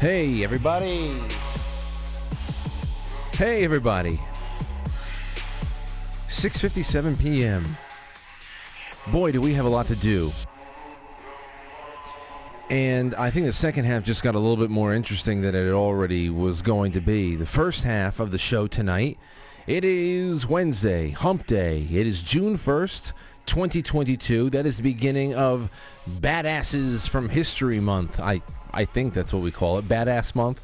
Hey, everybody. Hey, everybody. 6:57 p.m. Boy, do we have a lot to do. And I think the second half just got a little bit more interesting than it already was going to be. The first half of the show tonight, it is Wednesday, hump day. It is June 1st, 2022. That is the beginning of Badasses from History Month. I, I think that's what we call it, Badass Month.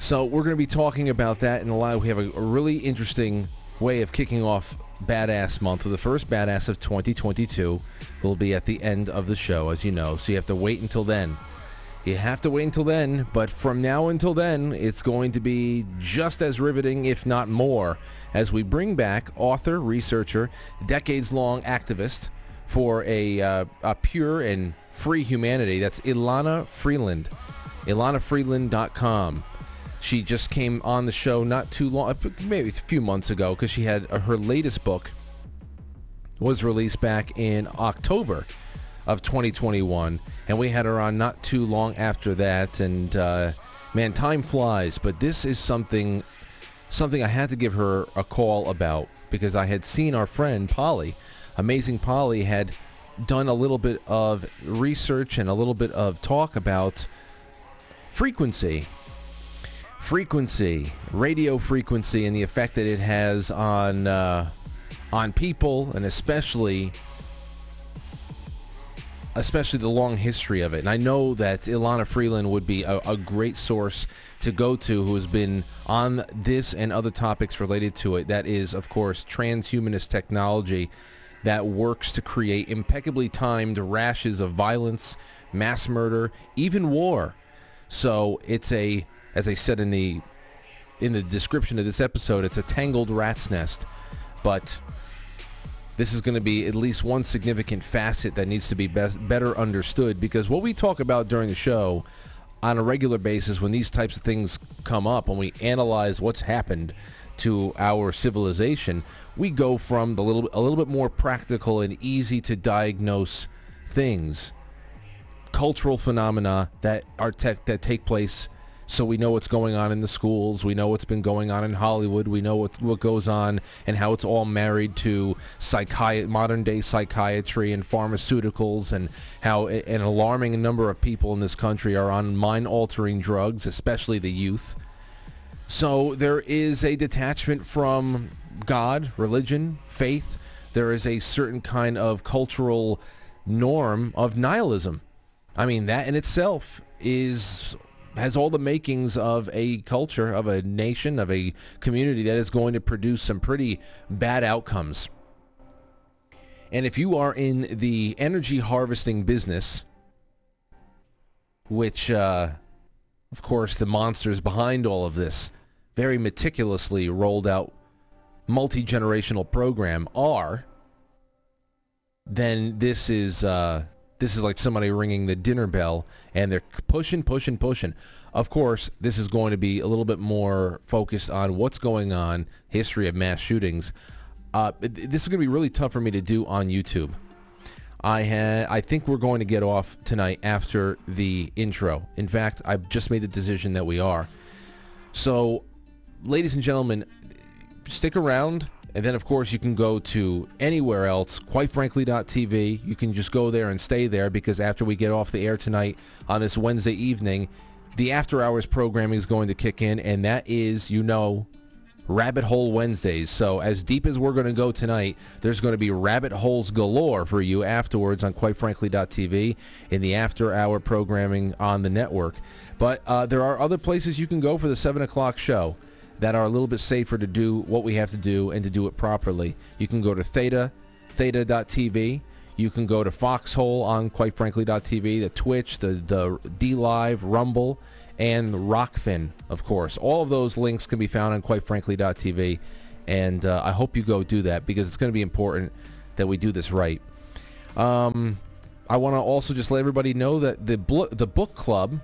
So we're going to be talking about that in a lot. We have a, a really interesting way of kicking off Badass Month. The first Badass of 2022 will be at the end of the show, as you know. So you have to wait until then. You have to wait until then, but from now until then, it's going to be just as riveting, if not more, as we bring back author, researcher, decades long activist for a, uh, a pure and free humanity. That's Elana Freeland. ElanaFreeland.com. She just came on the show not too long, maybe a few months ago, because she had uh, her latest book was released back in October of 2021, and we had her on not too long after that. And uh, man, time flies, but this is something something I had to give her a call about because I had seen our friend Polly, amazing Polly, had done a little bit of research and a little bit of talk about frequency frequency, radio frequency, and the effect that it has on uh, on people, and especially especially the long history of it. And I know that Elana Freeland would be a, a great source to go to, who has been on this and other topics related to it. That is, of course, transhumanist technology that works to create impeccably timed rashes of violence, mass murder, even war. So it's a as I said in the in the description of this episode, it's a tangled rat's nest. But this is going to be at least one significant facet that needs to be better understood because what we talk about during the show on a regular basis when these types of things come up, when we analyze what's happened to our civilization, we go from the little a little bit more practical and easy to diagnose things, cultural phenomena that are te- that take place so we know what's going on in the schools. We know what's been going on in Hollywood. We know what what goes on and how it's all married to modern day psychiatry and pharmaceuticals, and how an alarming number of people in this country are on mind altering drugs, especially the youth. So there is a detachment from God, religion, faith. There is a certain kind of cultural norm of nihilism. I mean, that in itself is has all the makings of a culture, of a nation, of a community that is going to produce some pretty bad outcomes. And if you are in the energy harvesting business, which, uh, of course, the monsters behind all of this very meticulously rolled out multi generational program are, then this is uh, this is like somebody ringing the dinner bell and they're pushing, pushing, pushing. Of course, this is going to be a little bit more focused on what's going on, history of mass shootings. Uh, this is going to be really tough for me to do on YouTube. I had, I think we're going to get off tonight after the intro. In fact, I've just made the decision that we are. So, ladies and gentlemen, stick around. And then, of course, you can go to anywhere else, quitefrankly.tv. You can just go there and stay there because after we get off the air tonight on this Wednesday evening, the after hours programming is going to kick in, and that is, you know, Rabbit Hole Wednesdays. So, as deep as we're going to go tonight, there's going to be rabbit holes galore for you afterwards on quitefrankly.tv in the after hour programming on the network. But uh, there are other places you can go for the 7 o'clock show that are a little bit safer to do what we have to do and to do it properly. You can go to Theta, Theta.tv. You can go to Foxhole on QuiteFrankly.tv, the Twitch, the the DLive, Rumble, and Rokfin, of course. All of those links can be found on QuiteFrankly.tv, and uh, I hope you go do that because it's going to be important that we do this right. Um, I want to also just let everybody know that the bl- the book club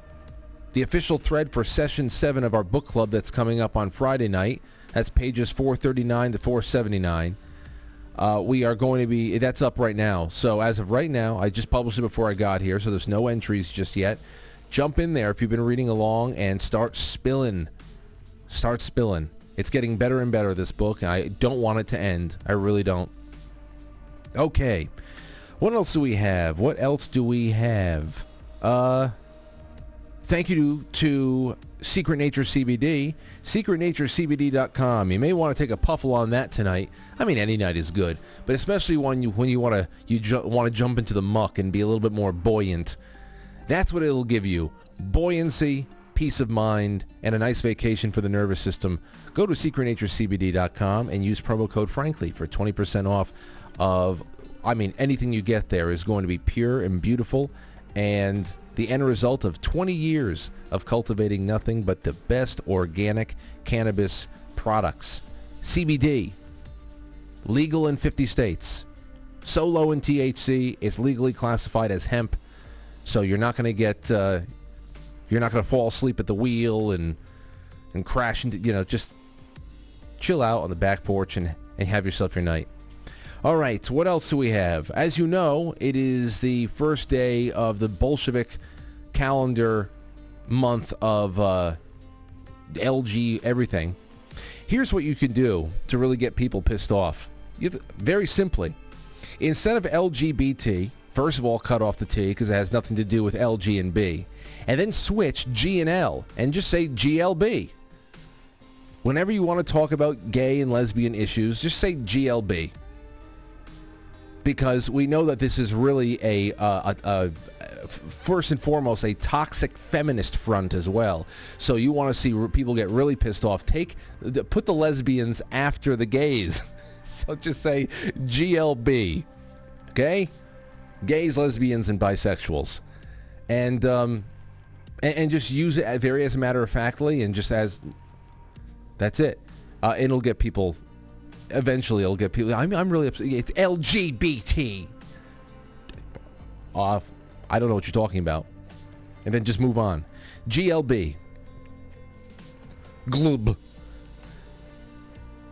the official thread for session 7 of our book club that's coming up on Friday night. That's pages 439 to 479. Uh, we are going to be that's up right now. So as of right now, I just published it before I got here, so there's no entries just yet. Jump in there if you've been reading along and start spilling. Start spilling. It's getting better and better. This book. I don't want it to end. I really don't. Okay. What else do we have? What else do we have? Uh, thank you to Secret Nature CBD, secretnaturecbd.com. You may want to take a puffle on that tonight. I mean, any night is good, but especially when you when you want to you ju- want to jump into the muck and be a little bit more buoyant. That's what it'll give you: buoyancy, peace of mind, and a nice vacation for the nervous system. Go to secretnaturecbd.com and use promo code Frankly for 20% off of. I mean, anything you get there is going to be pure and beautiful, and the end result of 20 years of cultivating nothing but the best organic cannabis products. CBD, legal in 50 states. So low in THC, it's legally classified as hemp. So you're not going to get, uh, you're not going to fall asleep at the wheel and and crash into, you know, just chill out on the back porch and, and have yourself your night. All right, what else do we have? As you know, it is the first day of the Bolshevik calendar month of uh, LG everything. Here's what you can do to really get people pissed off. You very simply, instead of LGBT, first of all, cut off the T because it has nothing to do with LG and B, and then switch G and L and just say GLB. Whenever you want to talk about gay and lesbian issues, just say GLB because we know that this is really a, uh, a, a, first and foremost a toxic feminist front as well. So you want to see people get really pissed off. Take put the lesbians after the gays. so just say GLB, okay? Gays, lesbians, and bisexuals, and um, and, and just use it very as a matter of factly, and just as that's it. Uh, it'll get people eventually it'll get people. I'm, I'm really upset. It's LGBT. Uh, I don't know what you're talking about. And then just move on. GLB. Glub.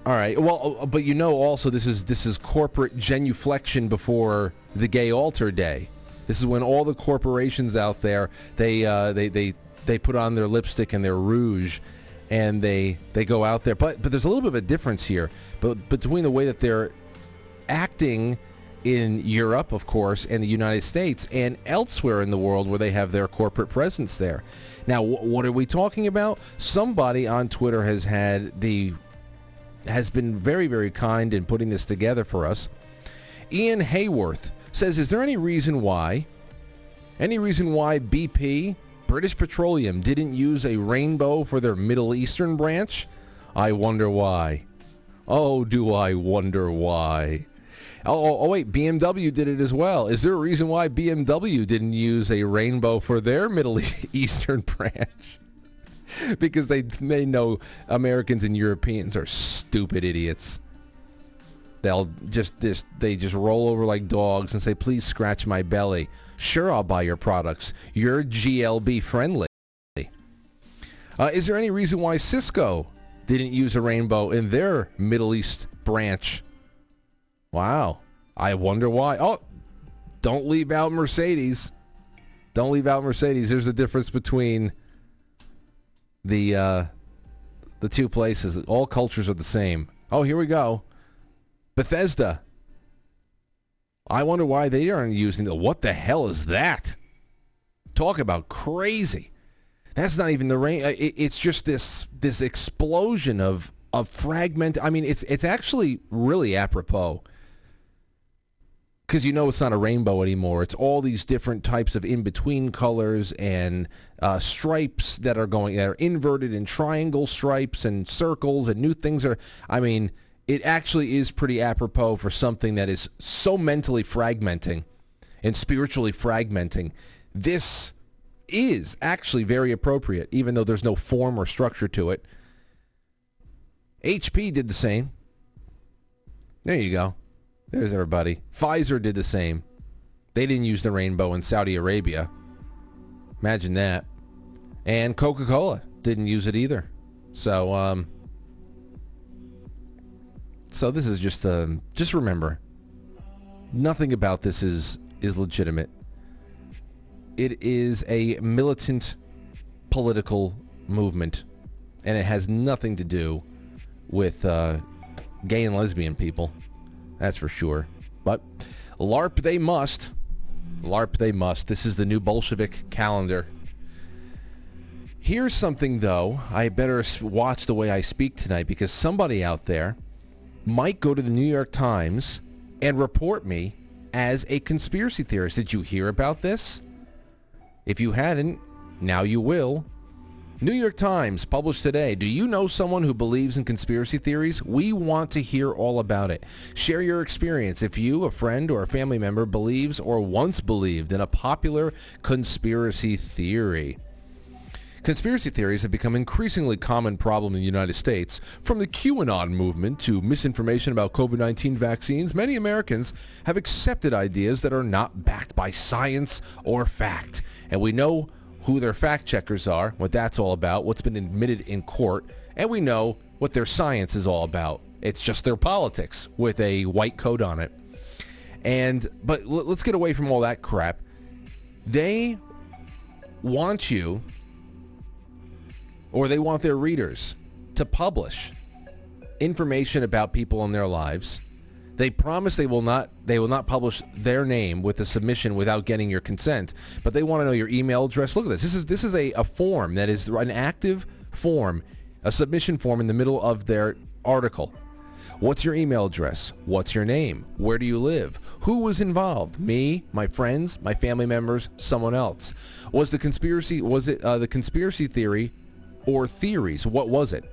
All right. Well, uh, but you know also this is this is corporate genuflection before the gay altar day. This is when all the corporations out there they uh, they they they put on their lipstick and their rouge and they they go out there. But but there's a little bit of a difference here, but between the way that they're acting in Europe, of course, and the United States, and elsewhere in the world where they have their corporate presence there. Now, w- what are we talking about? Somebody on Twitter has had the has been very very kind in putting this together for us. Ian Haworth says, "Is there any reason why?" Any reason why BP British Petroleum didn't use a rainbow for their Middle Eastern branch? I wonder why. Oh, do I wonder why. Oh, oh, oh, wait, BMW did it as well. Is there a reason why BMW didn't use a rainbow for their Middle Eastern branch? because they they know Americans and Europeans are stupid idiots. They'll just, just they just roll over like dogs and say, "Please scratch my belly." Sure, I'll buy your products. You're GLB friendly. Uh, is there any reason why Cisco didn't use a rainbow in their Middle East branch? Wow. I wonder why. Oh, don't leave out Mercedes. Don't leave out Mercedes. There's a difference between the uh, the two places. All cultures are the same. Oh, here we go. Bethesda I wonder why they aren't using the. What the hell is that? Talk about crazy. That's not even the rain. Uh, it, it's just this this explosion of of fragment. I mean, it's it's actually really apropos because you know it's not a rainbow anymore. It's all these different types of in between colors and uh, stripes that are going that are inverted and triangle stripes and circles and new things are. I mean, it actually is pretty apropos for something that is so mentally fragmenting and spiritually fragmenting. This is actually very appropriate, even though there's no form or structure to it. HP did the same. There you go. There's everybody. Pfizer did the same. They didn't use the rainbow in Saudi Arabia. Imagine that. And Coca Cola didn't use it either. So, um, So this is just um, just remember, nothing about this is is legitimate. It is a militant political movement, and it has nothing to do with uh, gay and lesbian people. That's for sure. But LARP they must. LARP they must. This is the new Bolshevik calendar. Here's something, though, I better watch the way I speak tonight because somebody out there might go to the New York Times and report me as a conspiracy theorist. Did you hear about this? If you hadn't, now you will. New York Times published today. Do you know someone who believes in conspiracy theories? We want to hear all about it. Share your experience if you, a friend, or a family member believes or once believed in a popular conspiracy theory. Conspiracy theories have become increasingly common problem in the United States. From the QAnon movement to misinformation about COVID-19 vaccines, many Americans have accepted ideas that are not backed by science or fact. And we know who their fact checkers are, what that's all about, what's been admitted in court, and we know what their science is all about. It's just their politics with a white coat on it. And but let's get away from all that crap. They want you or they want their readers to publish information about people in their lives. They promise they will not they will not publish their name with a submission without getting your consent, but they want to know your email address. Look at this. This is this is a, a form that is an active form, a submission form in the middle of their article. What's your email address? What's your name? Where do you live? Who was involved? Me, my friends, my family members, someone else. Was the conspiracy was it uh, the conspiracy theory or theories? What was it?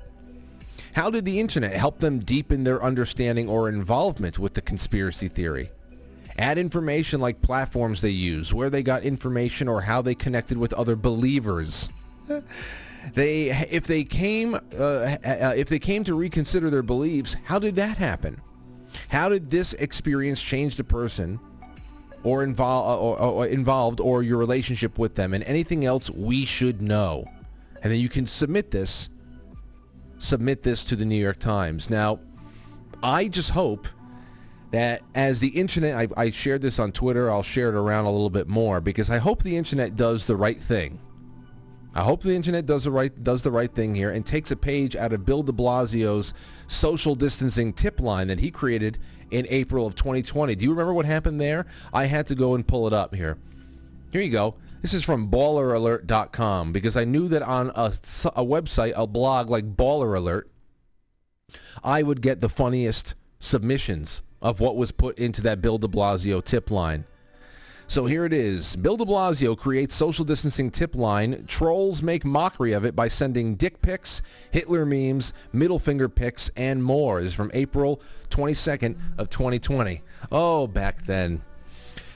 How did the internet help them deepen their understanding or involvement with the conspiracy theory? Add information like platforms they use, where they got information, or how they connected with other believers. they, if they came, uh, uh, if they came to reconsider their beliefs, how did that happen? How did this experience change the person, or, uh, or, or involved, or your relationship with them, and anything else we should know? And then you can submit this, submit this to the New York Times. Now, I just hope that as the internet, I, I shared this on Twitter, I'll share it around a little bit more because I hope the internet does the right thing. I hope the internet does the right does the right thing here and takes a page out of Bill De Blasio's social distancing tip line that he created in April of 2020. Do you remember what happened there? I had to go and pull it up here. Here you go. This is from balleralert.com because I knew that on a, a website, a blog like Baller Alert, I would get the funniest submissions of what was put into that Bill de Blasio tip line. So here it is. Bill de Blasio creates social distancing tip line. Trolls make mockery of it by sending dick pics, Hitler memes, middle finger pics, and more. This is from April 22nd of 2020. Oh, back then.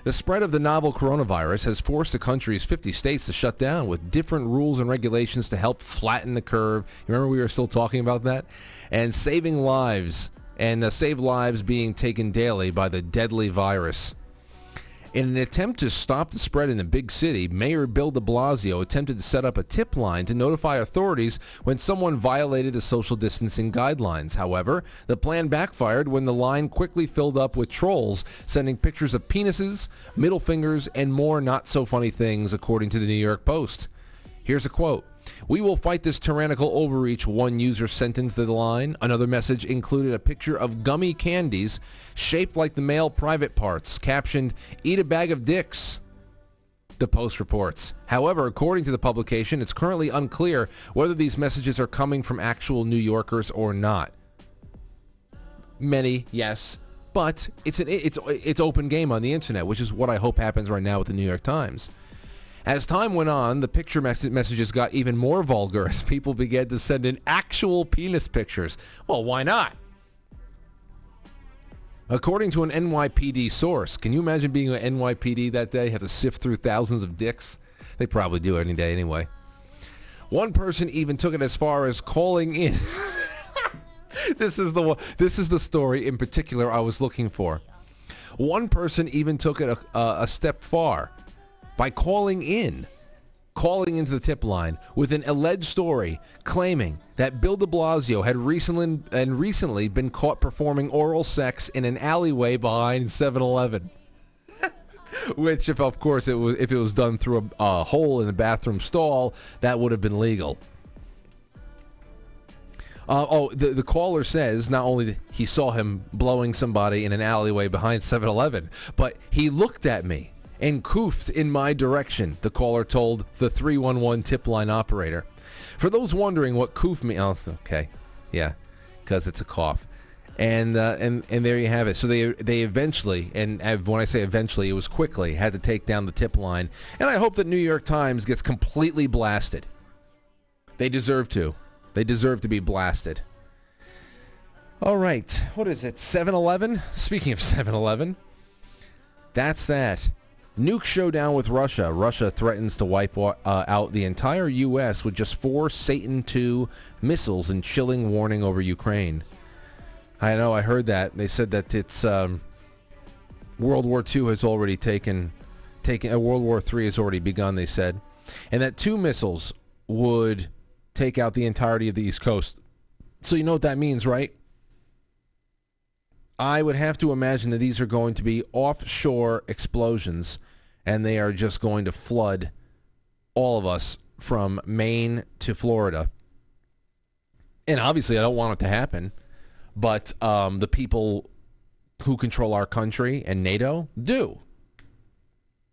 The spread of the novel coronavirus has forced the country's 50 states to shut down with different rules and regulations to help flatten the curve. Remember we were still talking about that? And saving lives and uh, save lives being taken daily by the deadly virus. In an attempt to stop the spread in the big city, Mayor Bill de Blasio attempted to set up a tip line to notify authorities when someone violated the social distancing guidelines. However, the plan backfired when the line quickly filled up with trolls sending pictures of penises, middle fingers, and more not so funny things, according to the New York Post. Here's a quote. We will fight this tyrannical overreach, one user sent into the line. Another message included a picture of gummy candies shaped like the male private parts, captioned, Eat a bag of dicks. The Post reports. However, according to the publication, it's currently unclear whether these messages are coming from actual New Yorkers or not. Many, yes, but it's an it's it's open game on the internet, which is what I hope happens right now with the New York Times. As time went on, the picture mes- messages got even more vulgar as people began to send in actual penis pictures. Well, why not? According to an NYPD source, can you imagine being an NYPD that day, have to sift through thousands of dicks? They probably do any day anyway. One person even took it as far as calling in. this is the this is the story in particular I was looking for. One person even took it a, a step far by calling in calling into the tip line with an alleged story claiming that Bill de Blasio had recently and recently been caught performing oral sex in an alleyway behind 7-Eleven. Which, if of course it was, if it was done through a, a hole in the bathroom stall, that would have been legal. Uh, oh, the, the caller says not only he saw him blowing somebody in an alleyway behind 7-Eleven, but he looked at me and coofed in my direction, the caller told the 311 tip line operator. For those wondering what coof means, oh, okay, yeah, because it's a cough. And, uh, and and there you have it. So they they eventually, and when I say eventually, it was quickly, had to take down the tip line. And I hope that New York Times gets completely blasted. They deserve to. They deserve to be blasted. All right, what is it? 7-Eleven? Speaking of 7-Eleven, that's that. Nuke showdown with Russia. Russia threatens to wipe uh, out the entire U.S. with just four Satan II missiles and chilling warning over Ukraine. I know, I heard that. They said that it's um, World War II has already taken, taken uh, World War III has already begun, they said. And that two missiles would take out the entirety of the East Coast. So you know what that means, right? I would have to imagine that these are going to be offshore explosions and they are just going to flood all of us from Maine to Florida. And obviously, I don't want it to happen, but um, the people who control our country and NATO do.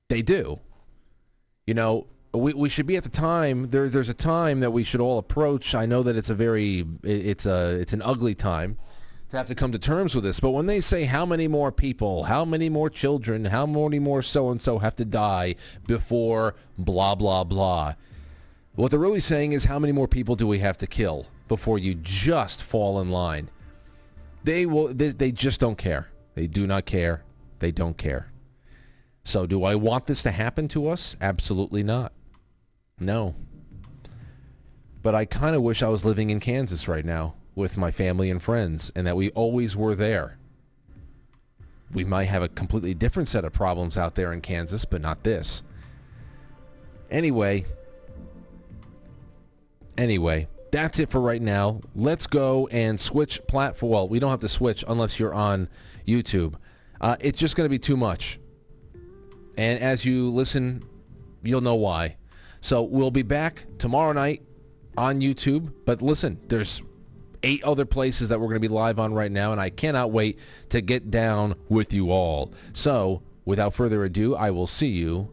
They do. You know, we, we should be at the time there, there's a time that we should all approach i know that it's a very it's a it's an ugly time to have to come to terms with this. But when they say how many more people, how many more children, how many more so and so have to die before blah, blah, blah, what they're really saying is how many more people do we have to kill before you just fall in line? They will. They, they just don't care. They do not care. They don't care. So, do I want this to happen to us? Absolutely not. No. But I kind of wish I was living in Kansas right now with my family and friends and that we always were there. We might have a completely different set of problems out there in Kansas, but not this. Anyway, anyway, that's it for right now. Let's go and switch platform. Well, we don't have to switch unless you're on YouTube. Uh, it's just going to be too much. And as you listen, you'll know why. So we'll be back tomorrow night on YouTube. But listen, there's eight other places that we're going to be live on right now, and I cannot wait to get down with you all. So, without further ado, I will see you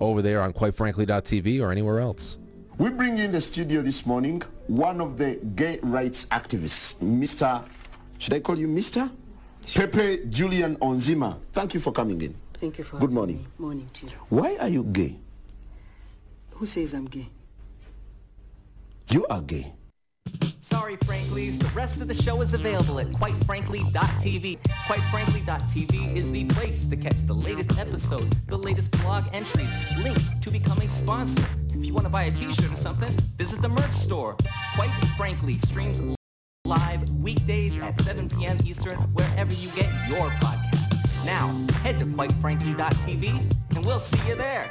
over there on quitefrankly.tv or anywhere else. We bring in the studio this morning one of the gay rights activists, Mr. Should I call you Mr? Pepe Julian Onziema. Thank you for coming in. Thank you for Good morning. Me. Morning to you. Why are you gay? Who says I'm gay? You are gay. Sorry, Franklies. The rest of the show is available at quitefrankly.tv. Quitefrankly.tv is the place to catch the latest episode, the latest blog entries, links to becoming sponsored. If you want to buy a t-shirt or something, visit the merch store. Quite Frankly streams live weekdays at 7 p.m. Eastern wherever you get your podcast. Now, head to quitefrankly.tv and we'll see you there.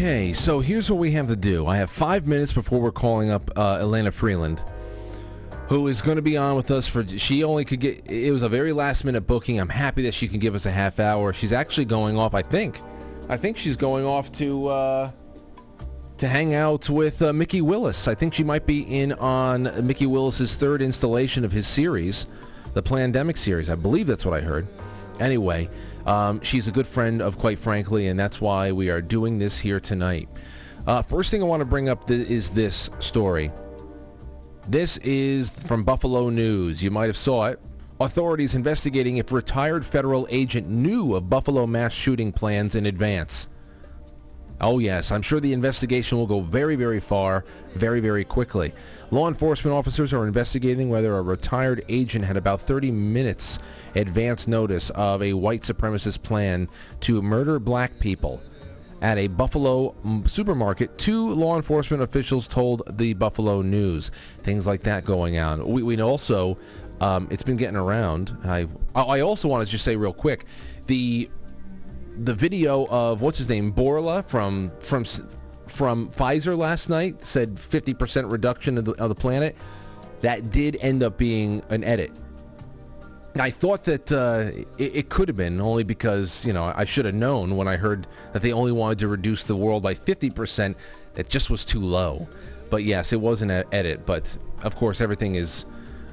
Okay, so here's what we have to do. I have five minutes before we're calling up uh, Elana Freeland, who is going to be on with us for. She only could get. It was a very last minute booking. I'm happy that she can give us a half hour. She's actually going off. I think. I think she's going off to uh, to hang out with uh, Mikki Willis. I think she might be in on Mikki Willis's third installation of his series, the Plandemic series. I believe that's what I heard. Anyway, um, she's a good friend of Quite Frankly, and that's why we are doing this here tonight. Uh, first thing I want to bring up th- is this story. This is from Buffalo News. You might have saw it. Authorities investigating if retired federal agent knew of Buffalo mass shooting plans in advance. Oh, yes. I'm sure the investigation will go very, very far, very, very quickly. Law enforcement officers are investigating whether a retired agent had about 30 minutes advance notice of a white supremacist plan to murder black people. At a Buffalo mm, supermarket, two law enforcement officials told the Buffalo News. Things like that going on. We, we also, um, it's been getting around. I, I also want to just say real quick, the the video of what's his name Bourla from from from Pfizer last night said 50% reduction of the, of the planet. That did end up being an edit. I thought that uh, it, it, could have been only because you know I should have known when I heard that they only wanted to reduce the world by 50%. It just was too low. But yes, it was an edit. But of course, everything is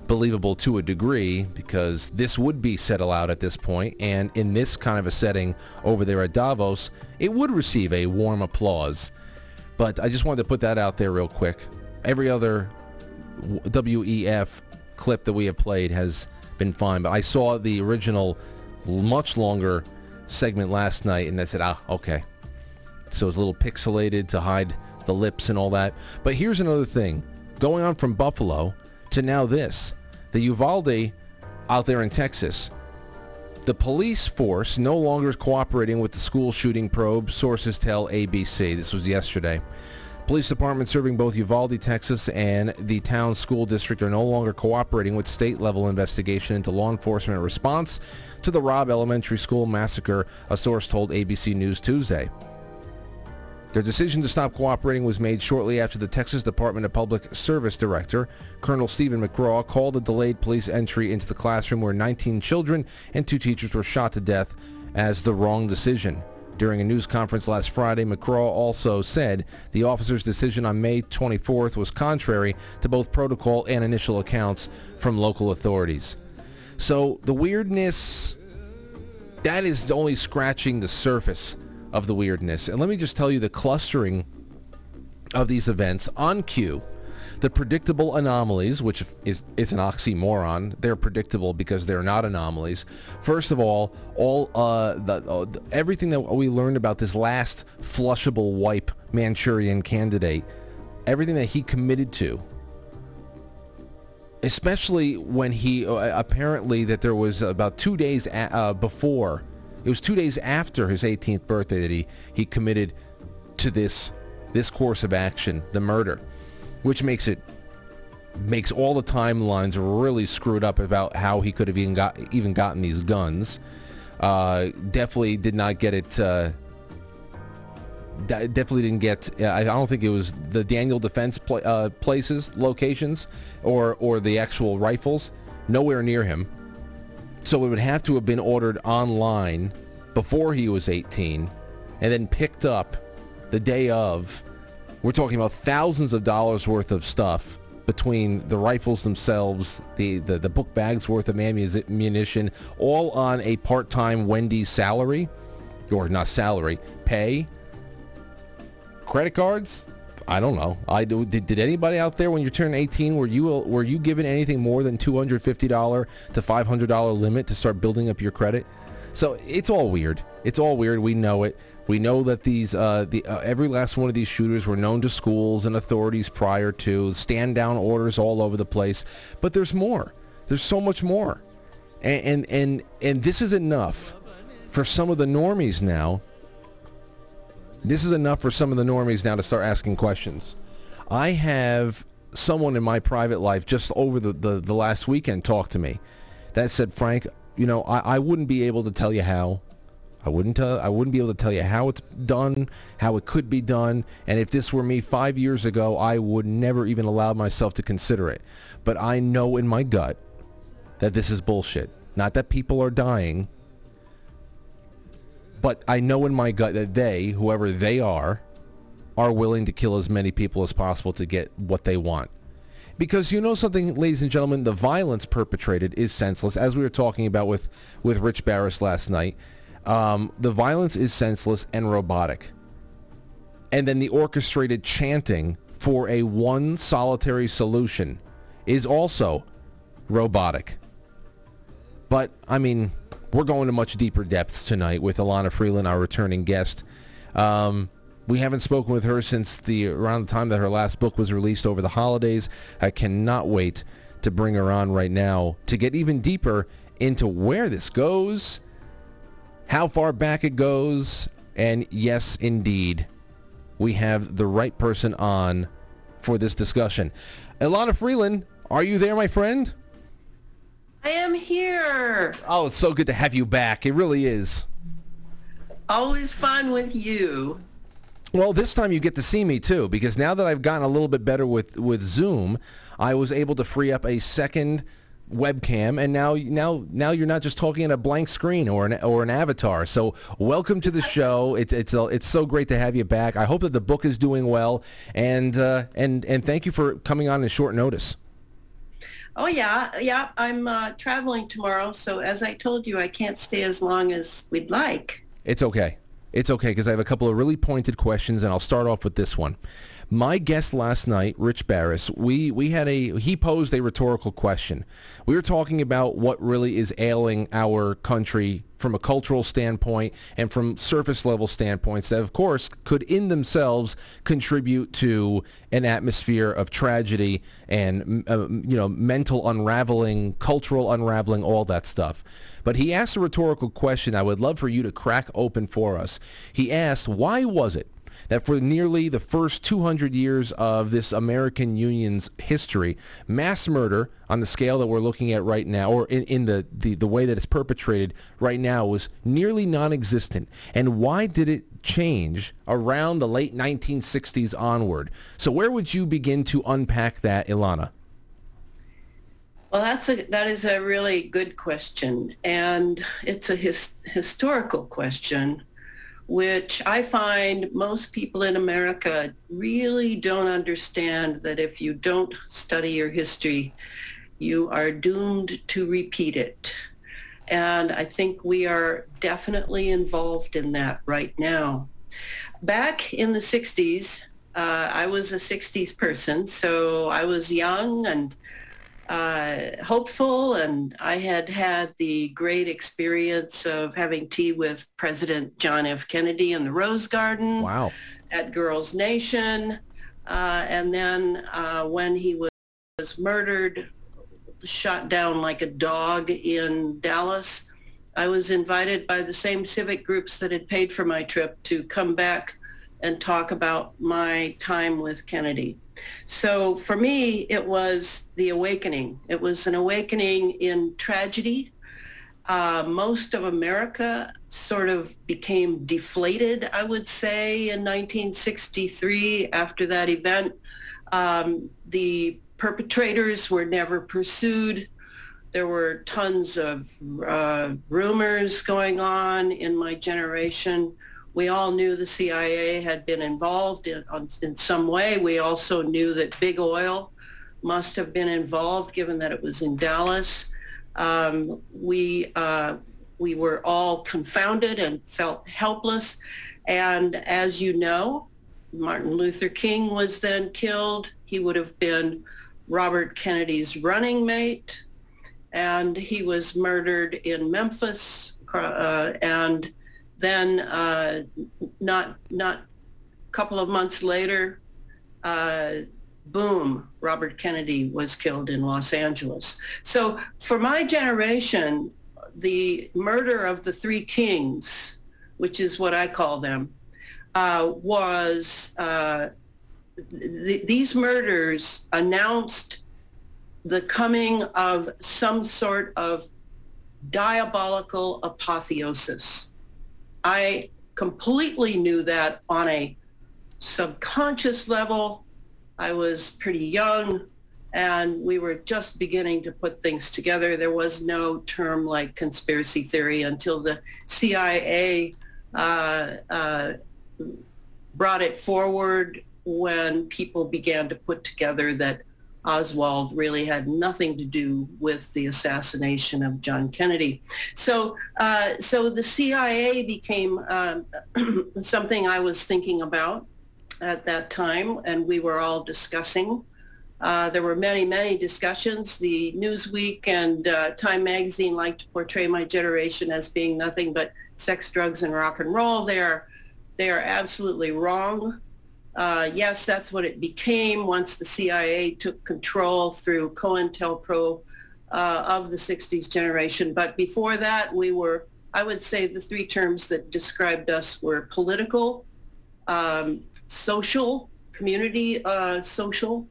believable to a degree because this would be said aloud at this point, and in this kind of a setting over there at Davos, it would receive a warm applause. But I just wanted to put that out there real quick. Every other WEF clip that we have played has been fine, but I saw the original, much longer segment last night, and I said, ah, okay. So it's a little pixelated to hide the lips and all that. But here's another thing. Going on from Buffalo to now this the Uvalde out there in Texas. The police force no longer is cooperating with the school shooting probe, sources tell ABC. This was yesterday. Police departments serving both Uvalde, Texas and the town school district are no longer cooperating with state level investigation into law enforcement response to the Robb Elementary School massacre, a source told ABC News Tuesday. Their decision to stop cooperating was made shortly after the Texas Department of Public Service Director, Colonel Steven McCraw, called a delayed police entry into the classroom where 19 children and two teachers were shot to death as the wrong decision. During a news conference last Friday, McCraw also said the officer's decision on May 24th was contrary to both protocol and initial accounts from local authorities. So the weirdness, that is only scratching the surface of the weirdness. And let me just tell you the clustering of these events on cue. The predictable anomalies, which is, is an oxymoron, they're predictable because they're not anomalies. First of all, all uh, the, uh, everything that we learned about this last flushable wipe Manchurian candidate, everything that he committed to, especially when he uh, apparently that there was about two days a- uh, before it was two days after his 18th birthday that he, he committed to this this course of action, the murder, which makes it makes all the timelines really screwed up about how he could have even got even gotten these guns. Uh, definitely did not get it. Uh, definitely didn't get. I don't think it was the Daniel Defense pl- uh, places, locations, or or the actual rifles. Nowhere near him. So it would have to have been ordered online before he was 18 and then picked up the day of. We're talking about thousands of dollars worth of stuff between the rifles themselves, the, the, the book bags worth of ammunition, all on a part time Wendy's salary, or not salary, pay. Credit cards? I don't know. I do. Did, did anybody out there when you turn 18 were you were you given anything more than $250 to $500 limit to start building up your credit? So it's all weird. It's all weird. We know it. We know that these uh, the uh, every last one of these shooters were known to schools and authorities prior to stand down orders all over the place. But there's more. There's so much more, and and and, and this is enough for some of the normies now this is enough for some of the normies now to start asking questions. I have someone in my private life just over the, the, the last weekend talk to me that said, Frank, you know, I, I wouldn't be able to tell you how. I wouldn't tell, I wouldn't be able to tell you how it's done, how it could be done, and if this were me 5 years ago, I would never even allow myself to consider it. But I know in my gut that this is bullshit. Not that people are dying, but I know in my gut that they, whoever they are, are willing to kill as many people as possible to get what they want. Because you know something, ladies and gentlemen, the violence perpetrated is senseless, as we were talking about with, with Rich Barris last night. Um, the violence is senseless and robotic. And then the orchestrated chanting for a one solitary solution is also robotic. But, I mean, we're going to much deeper depths tonight with Elana Freeland, our returning guest. Um, we haven't spoken with her since the around the time that her last book was released over the holidays. I cannot wait to bring her on right now to get even deeper into where this goes, how far back it goes, and yes, indeed, we have the right person on for this discussion. Elana Freeland, are you there, my friend? I am here. Oh, it's so good to have you back. It really is. Always fun with you. Well, this time you get to see me too, because now that I've gotten a little bit better with, with Zoom, I was able to free up a second webcam, and now now now you're not just talking in a blank screen or an or an avatar. So welcome to the show. It, it's uh, it's so great to have you back. I hope that the book is doing well, and uh, and and thank you for coming on in short notice. Oh yeah, yeah. I'm uh, traveling tomorrow, so as I told you, I can't stay as long as we'd like. It's okay. It's okay because I have a couple of really pointed questions, and I'll start off with this one. My guest last night, Rich Barris, we, we had a he posed a rhetorical question. We were talking about what really is ailing our country from a cultural standpoint and from surface level standpoints that of course could in themselves contribute to an atmosphere of tragedy and uh, you know mental unraveling, cultural unraveling, all that stuff. But he asked a rhetorical question I would love for you to crack open for us. He asked, why was it that for nearly the first 200 years of this American Union's history, mass murder on the scale that we're looking at right now, or in, in the, the, the way that it's perpetrated right now, was nearly non-existent. And why did it change around the late 1960s onward? So where would you begin to unpack that, Elana? Well, that's a that is a really good question, and it's a his, historical question, which I find most people in America really don't understand. That if you don't study your history, you are doomed to repeat it, and I think we are definitely involved in that right now. Back in the '60s, uh, I was a '60s person, so I was young and uh, hopeful, and I had had the great experience of having tea with President John F. Kennedy in the Rose Garden. Wow. At Girls Nation, uh, and then uh, when he was, was murdered, shot down like a dog in Dallas, I was invited by the same civic groups that had paid for my trip to come back and talk about my time with Kennedy. So for me, it was the awakening. It was an awakening in tragedy. Uh, most of America sort of became deflated, I would say, in 1963 after that event. Um, the perpetrators were never pursued. There were tons of uh, rumors going on in my generation. We all knew the CIA had been involved in, in some way. We also knew that big oil must have been involved given that it was in Dallas. Um, we, uh, we were all confounded and felt helpless. And as you know, Martin Luther King was then killed. He would have been Robert Kennedy's running mate. And he was murdered in Memphis. Uh, and then uh, not not a couple of months later, uh, boom, Robert Kennedy was killed in Los Angeles. So for my generation, the murder of the three kings, which is what I call them, uh, was uh, th- these murders announced the coming of some sort of diabolical apotheosis I completely knew that on a subconscious level. I was pretty young and we were just beginning to put things together. There was no term like conspiracy theory until the CIA uh, uh, brought it forward when people began to put together that Oswald really had nothing to do with the assassination of John Kennedy. So, uh, so the CIA became uh, something I was thinking about at that time, and we were all discussing. Uh, there were many, many discussions. The Newsweek and uh, Time Magazine like to portray my generation as being nothing but sex, drugs, and rock and roll. They are, they are absolutely wrong. Uh, yes, that's what it became once the CIA took control through COINTELPRO uh, of the 60s generation. But before that, we were, I would say the three terms that described us were political, um, social, community uh, social,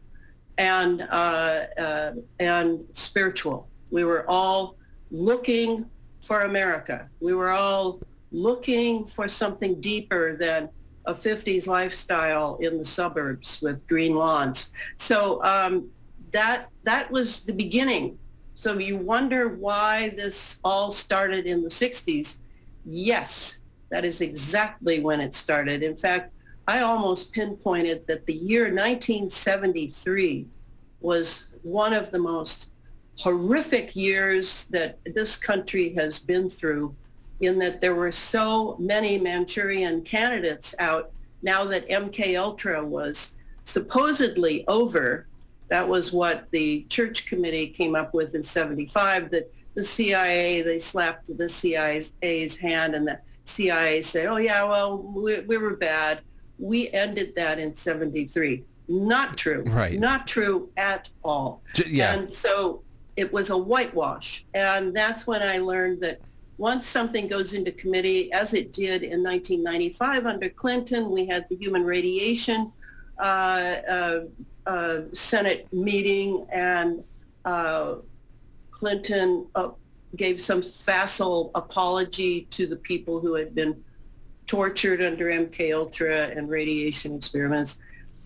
and, uh, uh, and spiritual. We were all looking for America. We were all looking for something deeper than a 50s lifestyle in the suburbs with green lawns. So um, that that was the beginning. So you wonder why this all started in the 60s. Yes, that is exactly when it started. In fact, I almost pinpointed that the year 1973 was one of the most horrific years that this country has been through in that there were so many Manchurian candidates out now that MK Ultra was supposedly over. That was what the church committee came up with in 75 that the CIA, they slapped the CIA's hand and the CIA said, oh yeah, well, we, we were bad. We ended that in 73. Not true. Right. Not true at all. Yeah. And so it was a whitewash. And that's when I learned that once something goes into committee, as it did in 1995 under Clinton, we had the human radiation uh, uh, uh, Senate meeting, and uh, Clinton uh, gave some facile apology to the people who had been tortured under MK Ultra and radiation experiments,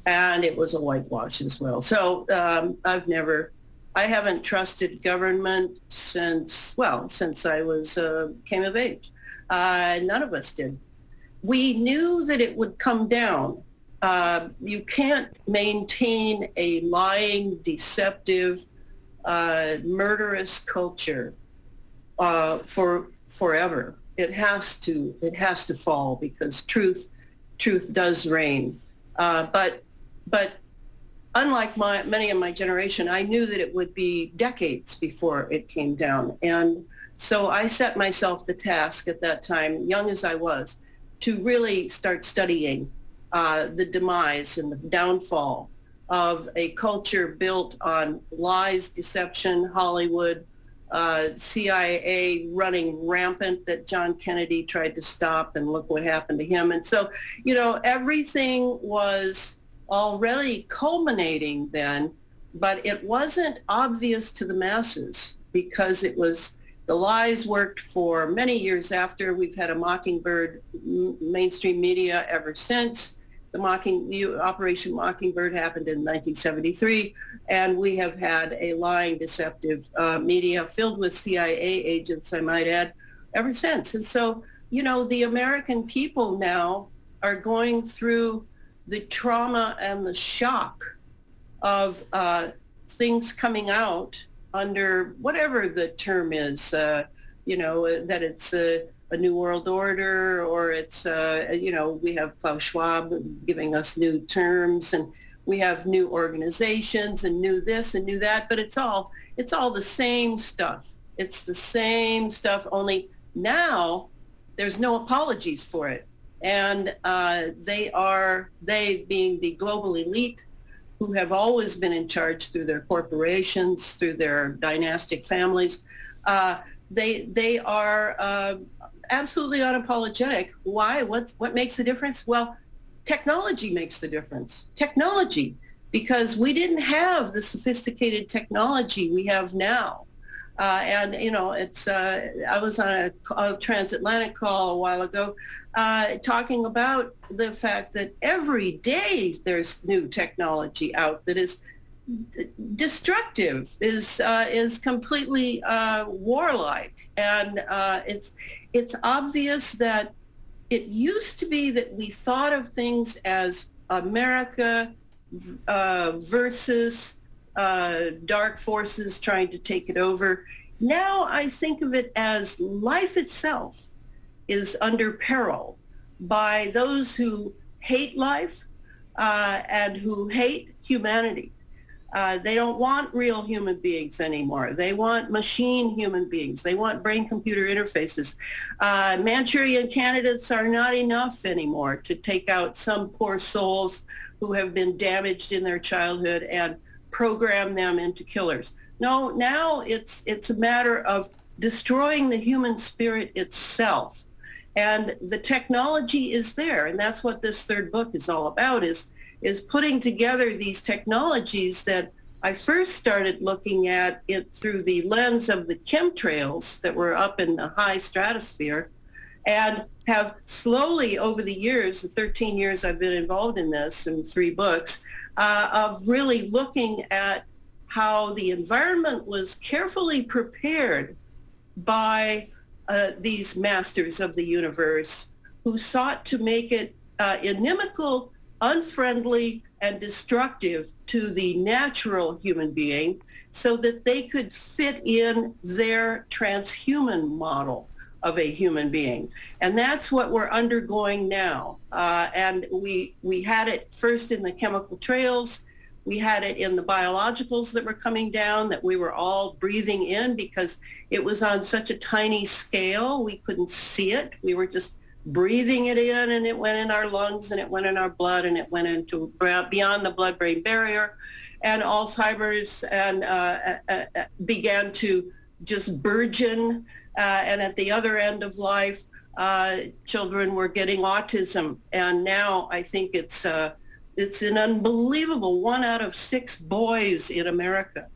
and it was a whitewash as well. So um, I've never I haven't trusted government since, well, since I was uh, came of age. Uh, none of us did. We knew that it would come down. Uh, you can't maintain a lying, deceptive, uh, murderous culture uh, for forever. It has to. It has to fall because truth, truth does reign. Uh, but, but unlike my many of my generation, I knew that it would be decades before it came down. And so I set myself the task at that time, young as I was, to really start studying uh, the demise and the downfall of a culture built on lies, deception, Hollywood, uh, CIA running rampant that John Kennedy tried to stop, and look what happened to him. And so, you know, everything was already culminating then, but it wasn't obvious to the masses because it was the lies worked for many years after. We've had a Mockingbird mainstream media ever since. The Mocking Operation Mockingbird happened in 1973, and we have had a lying, deceptive uh, media filled with CIA agents, I might add, ever since. And so, you know, the American people now are going through the trauma and the shock of uh, things coming out under whatever the term is, uh, you know, that it's a, a, new world order or it's, uh, you know, we have Klaus Schwab giving us new terms and we have new organizations and new this and new that, but it's all, it's all the same stuff. It's the same stuff, only now there's no apologies for it and uh, they are they being the global elite who have always been in charge through their corporations, through their dynastic families. Uh, they they are uh, absolutely unapologetic. Why? What what makes the difference? Well, technology makes the difference. Technology, because we didn't have the sophisticated technology we have now. Uh, and you know, it's. Uh, I was on a, a, transatlantic call a while ago uh, talking about the fact that every day there's new technology out that is destructive, is uh, is completely uh, warlike, and uh, it's it's obvious that it used to be that we thought of things as America uh, versus uh, dark forces trying to take it over. Now I think of it as life itself is under peril by those who hate life uh, and who hate humanity. Uh, they don't want real human beings anymore. They want machine human beings. They want brain-computer interfaces. Uh, Manchurian candidates are not enough anymore to take out some poor souls who have been damaged in their childhood and program them into killers. No, now it's it's a matter of destroying the human spirit itself. And the technology is there, and that's what this third book is all about is is putting together these technologies that I first started looking at it through the lens of the chemtrails that were up in the high stratosphere and have slowly over the years, the 13 years I've been involved in this and three books, uh, of really looking at how the environment was carefully prepared by uh, these masters of the universe who sought to make it uh, inimical unfriendly and destructive to the natural human being so that they could fit in their transhuman model of a human being. And that's what we're undergoing now. Uh, and we, we had it first in the chemical trails. We had it in the biologicals that were coming down that we were all breathing in because it was on such a tiny scale. We couldn't see it. We were just breathing it in and it went in our lungs and it went in our blood and it went into beyond the blood-brain barrier and Alzheimer's and uh, uh, uh, began to just burgeon uh, and at the other end of life uh, children were getting autism and now I think it's it's an unbelievable one out of six boys in America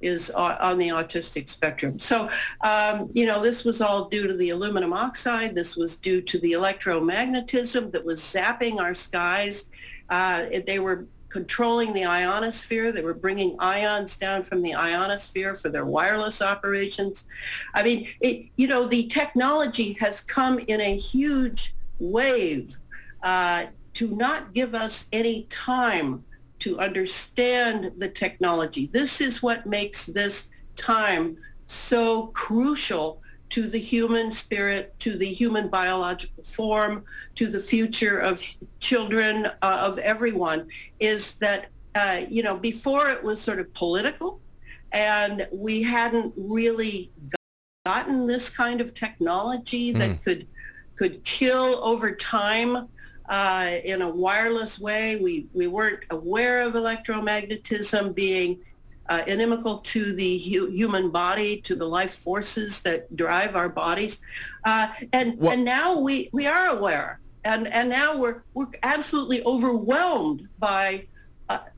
is on the autistic spectrum. So, um, you know, this was all due to the aluminum oxide. This was due to the electromagnetism that was zapping our skies. Uh, they were controlling the ionosphere. They were bringing ions down from the ionosphere for their wireless operations. I mean, it, you know, the technology has come in a huge wave uh, to not give us any time to understand the technology. This is what makes this time so crucial to the human spirit, to the human biological form, to the future of children, uh, of everyone, is that, uh, you know, before it was sort of political and we hadn't really gotten this kind of technology mm. that hmm. could could kill over time uh, in a wireless way. We, we weren't aware of electromagnetism being uh, inimical to the hu- human body, to the life forces that drive our bodies. Uh, and, well, and now we, we are aware. And, and now we're, we're absolutely overwhelmed by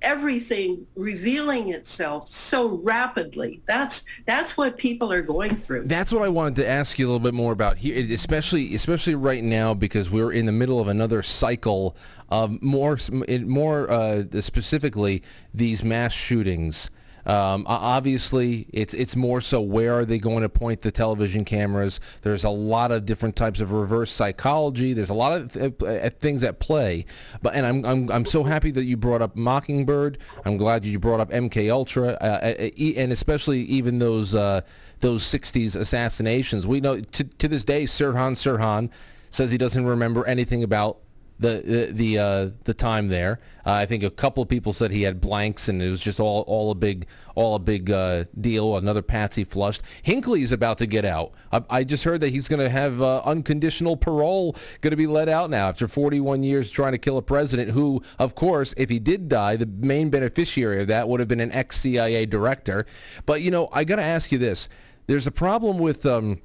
everything revealing itself so rapidly. That's that's what people are going through. That's what I wanted to ask you a little bit more about here, especially especially right now because we're in the middle of another cycle of more more uh, specifically these mass shootings um, obviously, it's it's more so where are they going to point the television cameras? There's a lot of different types of reverse psychology. There's a lot of th- uh, things at play. But and I'm, I'm I'm so happy that you brought up Mockingbird. I'm glad you brought up MK Ultra, uh, uh and especially even those uh, those 60s assassinations. We know to to this day, Sirhan Sirhan says he doesn't remember anything about the the uh, the time there. Uh, I think a couple of people said he had blanks, and it was just all all a big all a big uh, deal. Another patsy flushed. Hinckley is about to get out. I, I just heard that he's going to have uh, unconditional parole, going to be let out now after 41 years trying to kill a president. Who, of course, if he did die, the main beneficiary of that would have been an ex CIA director. But you know, I got to ask you this: There's a problem with. Um,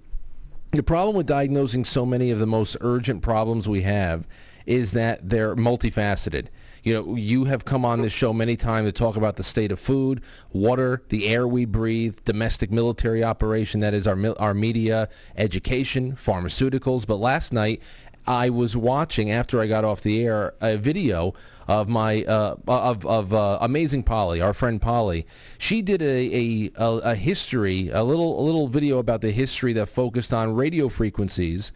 the problem with diagnosing so many of the most urgent problems we have is that they're multifaceted. You know, you have come on this show many times to talk about the state of food, water, the air we breathe, domestic military operation that is our our media, education, pharmaceuticals. But last night, I was watching after I got off the air a video of my uh, of of uh, amazing Polly, our friend Polly. She did a, a a history, a little a little video about the history that focused on radio frequencies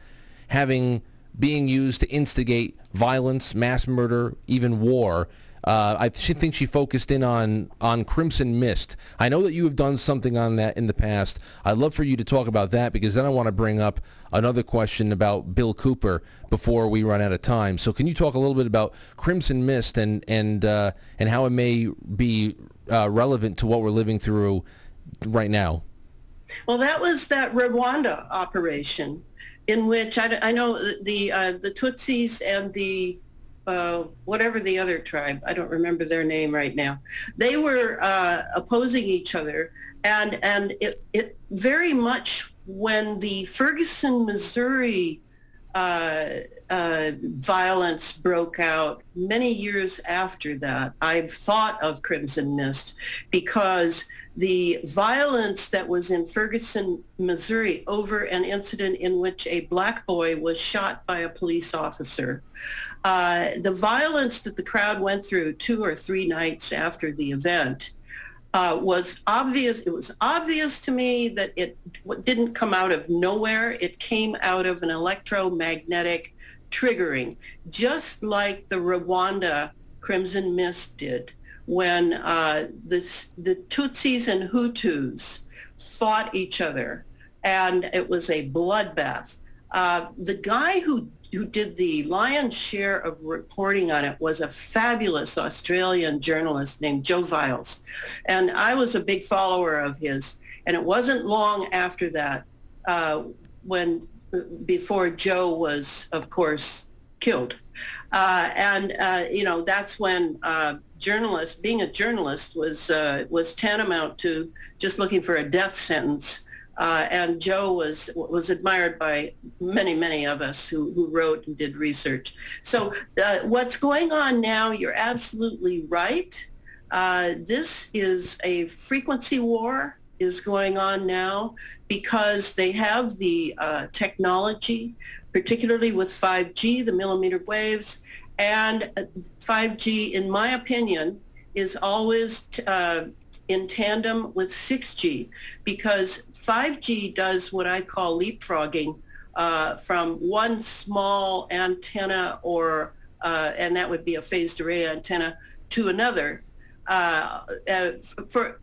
having being used to instigate violence, mass murder, even war. Uh, I think she focused in on on Crimson Mist. I know that you have done something on that in the past. I'd love for you to talk about that because then I want to bring up another question about Bill Cooper before we run out of time. So, can you talk a little bit about Crimson Mist and and uh, and how it may be uh, relevant to what we're living through right now? Well, that was that Rwanda operation in which I, I know the uh, the Tutsis and the uh, whatever the other tribe, I don't remember their name right now. They were uh, opposing each other, and and it it very much when the Ferguson, Missouri uh, uh, violence broke out many years after that, I've thought of Crimson Mist because the violence that was in Ferguson, Missouri over an incident in which a black boy was shot by a police officer. Uh, the violence that the crowd went through two or three nights after the event uh, was obvious. It was obvious to me that it didn't come out of nowhere. It came out of an electromagnetic triggering, just like the Rwanda Crimson Mist did when uh, the, the Tutsis and Hutus fought each other, and it was a bloodbath. Uh, the guy who who did the lion's share of reporting on it was a fabulous Australian journalist named Joe Vialls. And I was a big follower of his. And it wasn't long after that uh, when, before Joe was, of course, killed. Uh, and, uh, you know, that's when uh, journalist, being a journalist was, uh, was tantamount to just looking for a death sentence. Uh, and Joe was was admired by many many of us who, who wrote and did research. So uh, what's going on now? You're absolutely right. Uh, this is a frequency war is going on now because they have the uh, technology, particularly with 5G, the millimeter waves, and 5G, in my opinion, is always uh, in tandem with 6G because 5G does what I call leapfrogging uh, from one small antenna or, uh, and that would be a phased array antenna, to another uh, uh for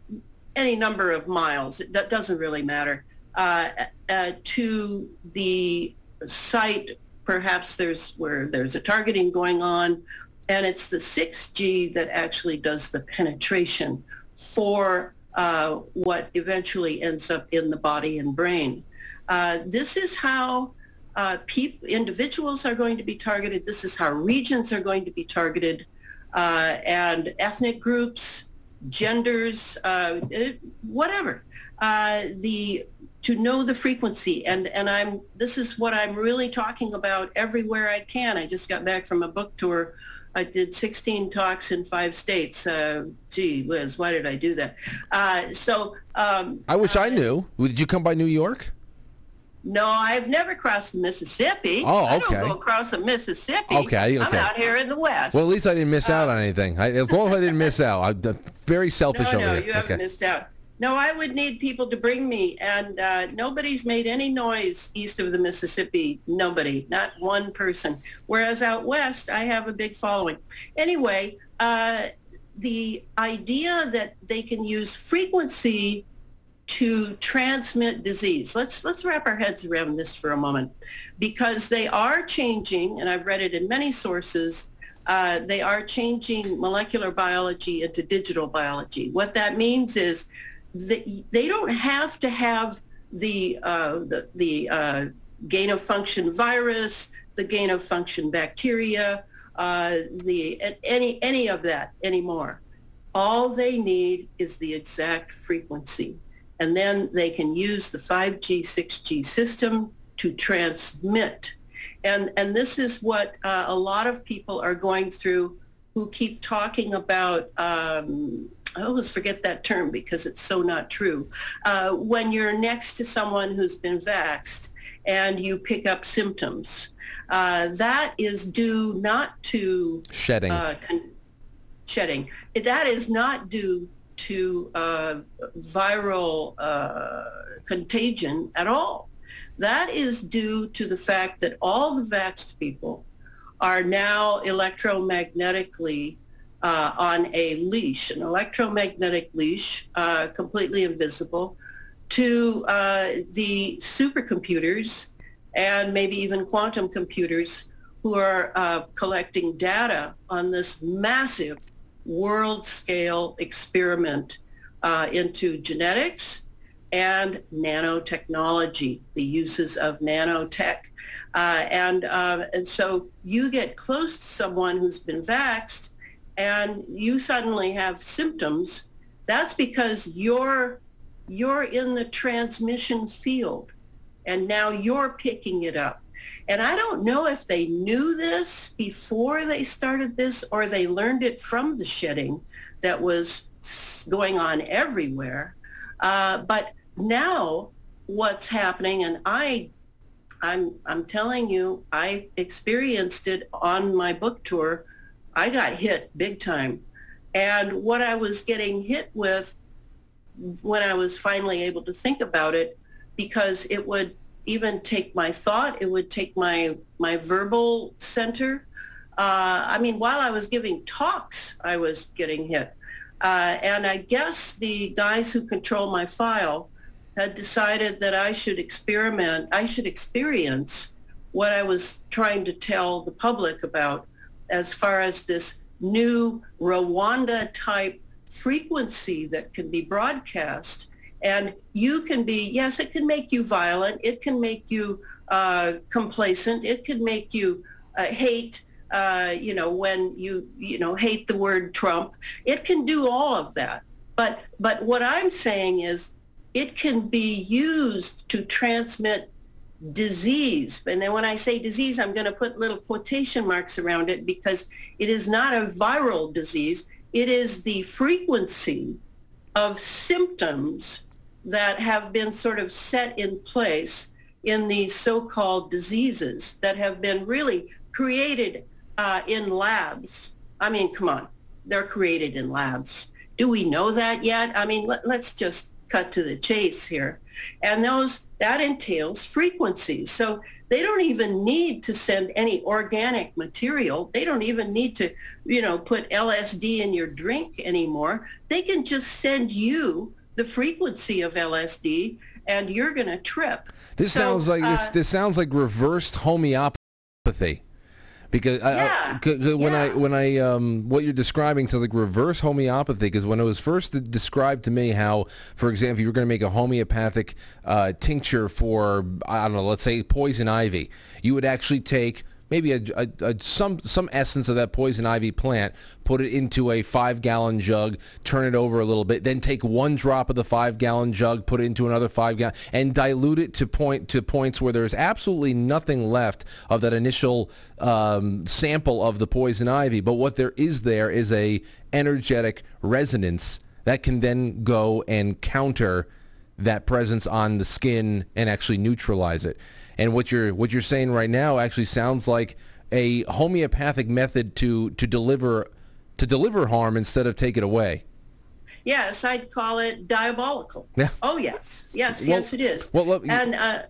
any number of miles. That doesn't really matter. Uh, uh, to the site, perhaps there's where there's a targeting going on, and it's the 6G that actually does the penetration for uh, what eventually ends up in the body and brain. Uh, this is how uh, individuals are going to be targeted. This is how regions are going to be targeted, uh, and ethnic groups, genders, uh, whatever. Uh, the to know the frequency and and I'm this is what I'm really talking about everywhere I can. I just got back from a book tour I did 16 talks in five states. Uh, gee whiz, why did I do that? Uh, so um, I wish uh, I knew. Did you come by New York? No, I've never crossed the Mississippi. Oh, okay. I don't go across the Mississippi. Okay, okay. I'm out here in the West. Well, at least I didn't miss out on anything. I, as long as I didn't miss out, I'm very selfish no, over no, here. you haven't okay. missed out. No, I would need people to bring me, and uh, nobody's made any noise east of the Mississippi. Nobody, not one person. Whereas out west, I have a big following. Anyway, uh, the idea that they can use frequency to transmit disease. Let's let's wrap our heads around this for a moment, because they are changing, and I've read it in many sources. Uh, they are changing molecular biology into digital biology. What that means is they, they don't have to have the uh, the, the uh, gain of function virus, the gain of function bacteria, uh, the any any of that anymore. All they need is the exact frequency, and then they can use the 5G 6G system to transmit. And and this is what uh, a lot of people are going through who keep talking about um, I always forget that term because it's so not true. Uh, when you're next to someone who's been vaxxed and you pick up symptoms, Uh, that is due not to shedding. Uh, con- shedding. That is not due to uh, viral uh, contagion at all. That is due to the fact that all the vaxxed people are now electromagnetically uh, on a leash, an electromagnetic leash, uh, completely invisible, to uh, the supercomputers and maybe even quantum computers who are uh, collecting data on this massive world-scale experiment uh, into genetics and nanotechnology, the uses of nanotech. Uh, and, and so you get close to someone who's been vaxxed and you suddenly have symptoms. That's because you're, you're in the transmission field and now you're picking it up. And I don't know if they knew this before they started this or they learned it from the shedding that was going on everywhere. Uh, but now what's happening, and I, I'm, I'm telling you, I experienced it on my book tour. I got hit big time. And what I was getting hit with when I was finally able to think about it, because it would even take my thought. It would take my my verbal center. Uh, I mean, while I was giving talks, I was getting hit. Uh, and I guess the guys who control my file had decided that I should experiment, I should experience what I was trying to tell the public about as far as this new Rwanda type frequency that can be broadcast and you can be, yes, it can make you violent. It can make you uh, complacent. It can make you uh, hate, uh, you know, when you, you know, hate the word Trump. It can do all of that. But, but what I'm saying is it can be used to transmit disease. And then when I say disease, I'm going to put little quotation marks around it because it is not a viral disease. It is the frequency of symptoms that have been sort of set in place in these so-called diseases that have been really created uh, in labs. I mean, come on, they're created in labs. Do we know that yet? I mean, let, let's just cut to the chase here. And those that entails frequencies. So they don't even need to send any organic material. They don't even need to, you know, put LSD in your drink anymore. They can just send you the frequency of LSD and you're going to trip. This So, sounds like uh, this, this sounds like reversed homeopathy. Because I- I- Yeah, 'cause when I when I um what you're describing sounds like reverse homeopathy because when it was first described to me how for example you were going to make a homeopathic uh, tincture for I don't know let's say poison ivy you would actually take maybe a, a, a some some essence of that poison ivy plant, put it into a five gallon jug, turn it over a little bit, then take one drop of the five gallon jug, put it into another five gallon, and dilute it to point to points where there's absolutely nothing left of that initial um, sample of the poison ivy. But what there is there is a energetic resonance that can then go and counter that presence on the skin and actually neutralize it. And what you're what you're saying right now actually sounds like a homeopathic method to to deliver to deliver harm instead of take it away. Yes, I'd call it diabolical. Yeah. Oh, yes. Yes, Well- yes, it is. well, look, and uh,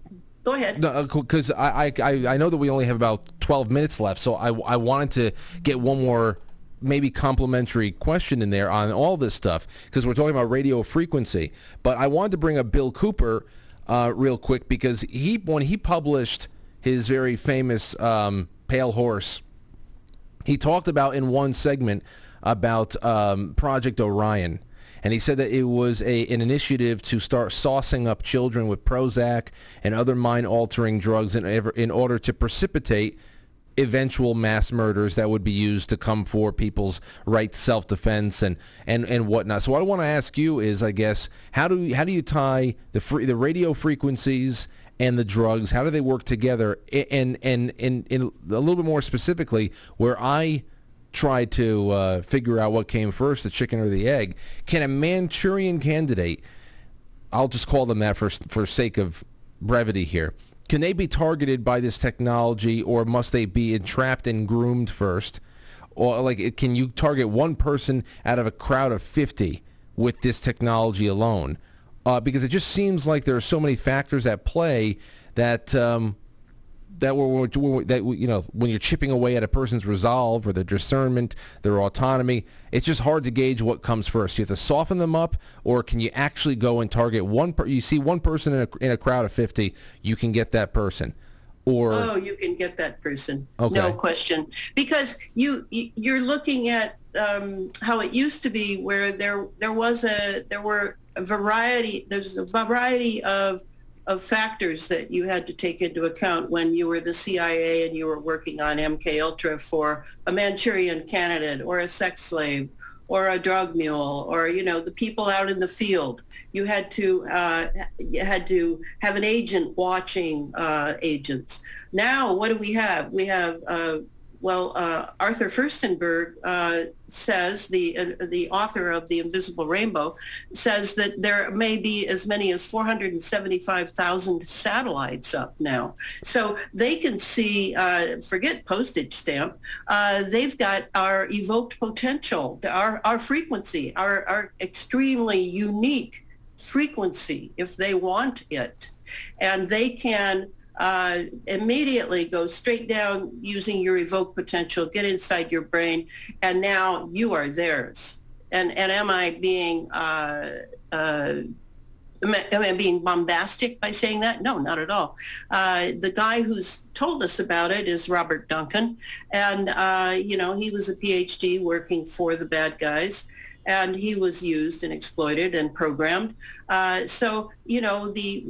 go ahead. because I, I I I know that we only have about 12 minutes left, so I I wanted to get one more maybe complimentary question in there on all this stuff because we're talking about radio frequency. But I wanted to bring up Bill Cooper uh, real quick because he when he published his very famous um, Pale Horse, he talked about in one segment about um, Project Orion. And he said that it was a, an initiative to start saucing up children with Prozac and other mind-altering drugs in, in order to precipitate eventual mass murders that would be used to come for people's right to self-defense and, and, and whatnot. So what I want to ask you is, I guess, how do how do you tie the free, the radio frequencies and the drugs? How do they work together? And and and, and a little bit more specifically, where I try to uh, figure out what came first, the chicken or the egg, can a Manchurian candidate I'll just call them that for for sake of brevity here. Can they be targeted by this technology, or must they be entrapped and groomed first? Or like, can you target one person out of a crowd of fifty with this technology alone? Uh, because it just seems like there are so many factors at play that um, that we're, that you know when you're chipping away at a person's resolve or their discernment, their autonomy, it's just hard to gauge what comes first. You have to soften them up, or can you actually go and target one? Per- you see one person in a, in a crowd of fifty, you can get that person. Or oh, you can get that person, Okay. no question, because you you- you're looking at um, how it used to be, where there there was a there were a variety there's a variety of of factors that you had to take into account when you were the CIA and you were working on MK Ultra for a Manchurian candidate or a sex slave or a drug mule or you know the people out in the field. You had to uh, you had to have an agent watching uh, agents. Now what do we have? We have uh, well uh, Arthur Firstenberg uh, says the uh, the author of the Invisible Rainbow says that there may be as many as 475,000 satellites up now. So they can see uh, forget postage stamp uh, they've got our evoked potential our our frequency our our extremely unique frequency if they want it. And they can uh, immediately go straight down using your evoke potential get inside your brain and now you are theirs and and am i being uh, uh, Am I, am I being bombastic by saying that? No, not at all. Uh, the guy who's told us about it is Robert Duncan, and uh, you know he was a PhD working for the bad guys, and he was used and exploited and programmed. Uh, so you know the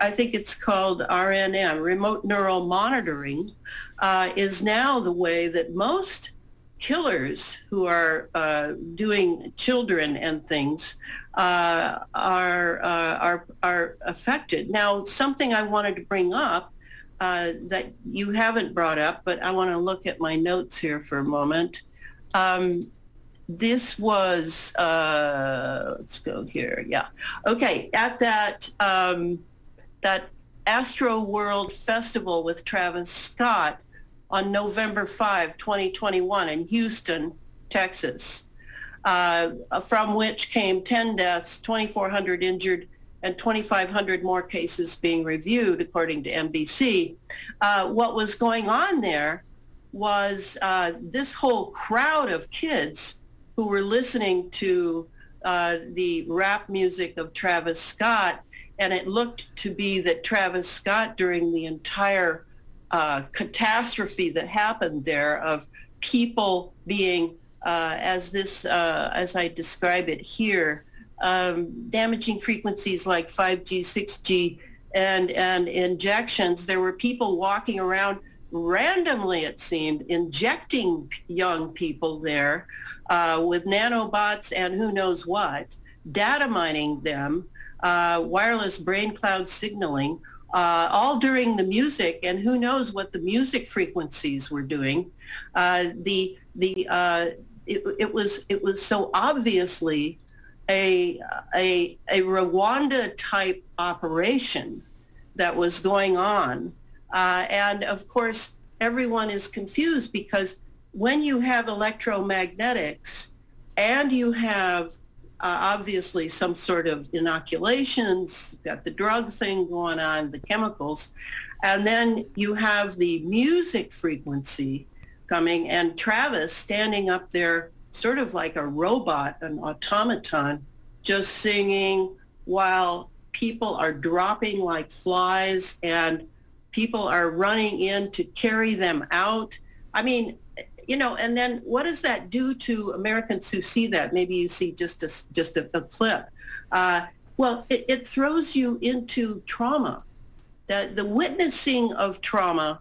I think it's called RNM, remote neural monitoring, uh, is now the way that most killers who are uh, doing children and things uh, are, uh, are, are affected. Now, something I wanted to bring up uh, that you haven't brought up, but I want to look at my notes here for a moment. Um, this was, uh, let's go here. Yeah. Okay. At that, um, that Astroworld Festival with Travis Scott, on November 5, 2021 in Houston, Texas, uh, from which came 10 deaths, 2,400 injured, and 2,500 more cases being reviewed, according to NBC. Uh, what was going on there was uh, this whole crowd of kids who were listening to uh, the rap music of Travis Scott, and it looked to be that Travis Scott, during the entire uh, catastrophe that happened there of people being, uh, as this, uh, as I describe it here, um, damaging frequencies like 5G, 6G, and and injections. There were people walking around randomly, it seemed, injecting young people there uh, with nanobots and who knows what, data mining them, uh, wireless brain cloud signaling uh, all during the music, and who knows what the music frequencies were doing. Uh, the the uh, it, it was it was so obviously a a a Rwanda type operation that was going on, uh, and of course everyone is confused because when you have electromagnetics and you have uh, obviously some sort of inoculations, got the drug thing going on, the chemicals, and then you have the music frequency coming and Travis standing up there sort of like a robot, an automaton, just singing while people are dropping like flies and people are running in to carry them out. I mean, you know, and then what does that do to Americans who see that? Maybe you see just a, just a, a clip. Uh, well, it, it throws you into trauma. The, the witnessing of trauma,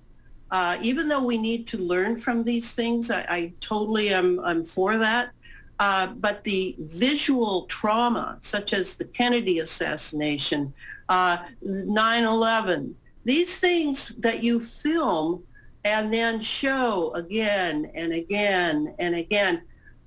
uh, even though we need to learn from these things, I, I totally am I'm for that. Uh, but the visual trauma, such as the Kennedy assassination, uh, 9/11, these things that you film and then show again and again and again.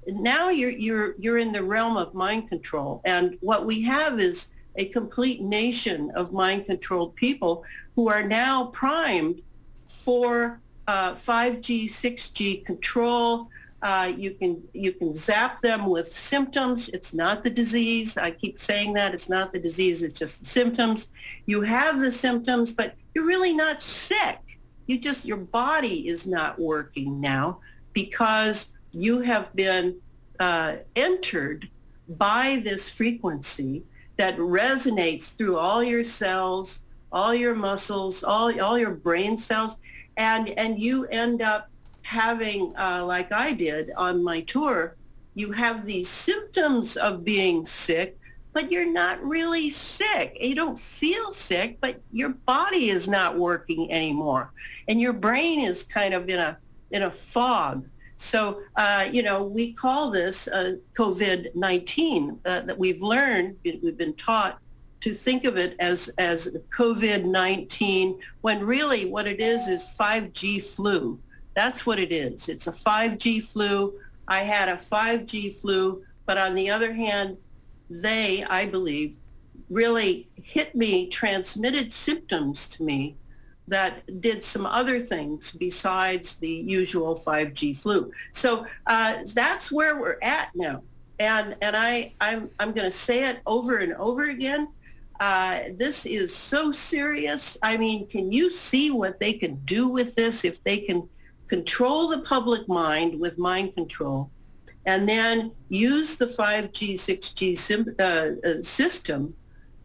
Now you're you're you're in the realm of mind control, and what we have is a complete nation of mind-controlled people who are now primed for uh, 5G, 6G control. Uh, you can you can zap them with symptoms. It's not the disease. I keep saying that it's not the disease. It's just the symptoms. You have the symptoms, but you're really not sick. You just your body is not working now because you have been uh, entered by this frequency that resonates through all your cells, all your muscles, all, all your brain cells, and, and you end up having, uh, like I did on my tour, you have these symptoms of being sick, but you're not really sick. You don't feel sick, but your body is not working anymore. And your brain is kind of in a, in a fog. So, uh, you know, we call this uh, COVID-19 uh, that we've learned, we've been taught to think of it as, as COVID-19 when really what it is is 5G flu. That's what it is. It's a 5G flu. I had a 5G flu, but on the other hand, they, I believe, really hit me, transmitted symptoms to me that did some other things besides the usual 5G flu. So uh, that's where we're at now. And, and I, I'm, I'm going to say it over and over again. Uh, this is so serious. I mean, can you see what they can do with this if they can control the public mind with mind control and then use the 5G, 6G uh, uh, system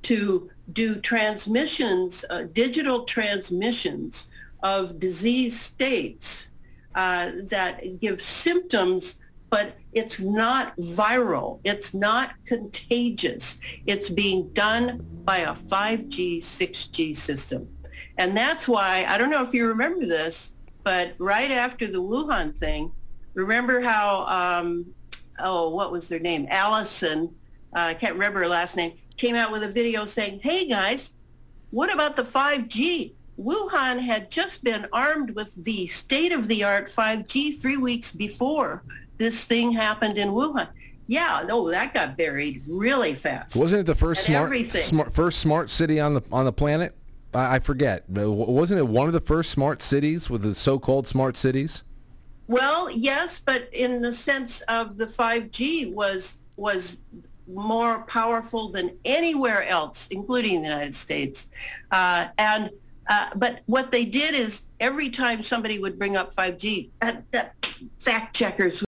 to do transmissions, uh, digital transmissions of disease states uh, that give symptoms, but it's not viral. It's not contagious. It's being done by a 5G, 6G system. And that's why, I don't know if you remember this, but right after the Wuhan thing, remember how, um, oh, what was their name? Allison, uh, I can't remember her last name came out with a video saying, hey guys, what about the 5G? Wuhan had just been armed with the state-of-the-art 5G three weeks before this thing happened in Wuhan. Yeah, no, that got buried really fast. Wasn't it the first smart, smart, first smart city on the on the planet? I, I forget. Wasn't it one of the first smart cities with the so-called smart cities? Well, yes, but in the sense of the 5G was was more powerful than anywhere else, including the United States. Uh, and uh, but what they did is every time somebody would bring up 5G, that, that fact checkers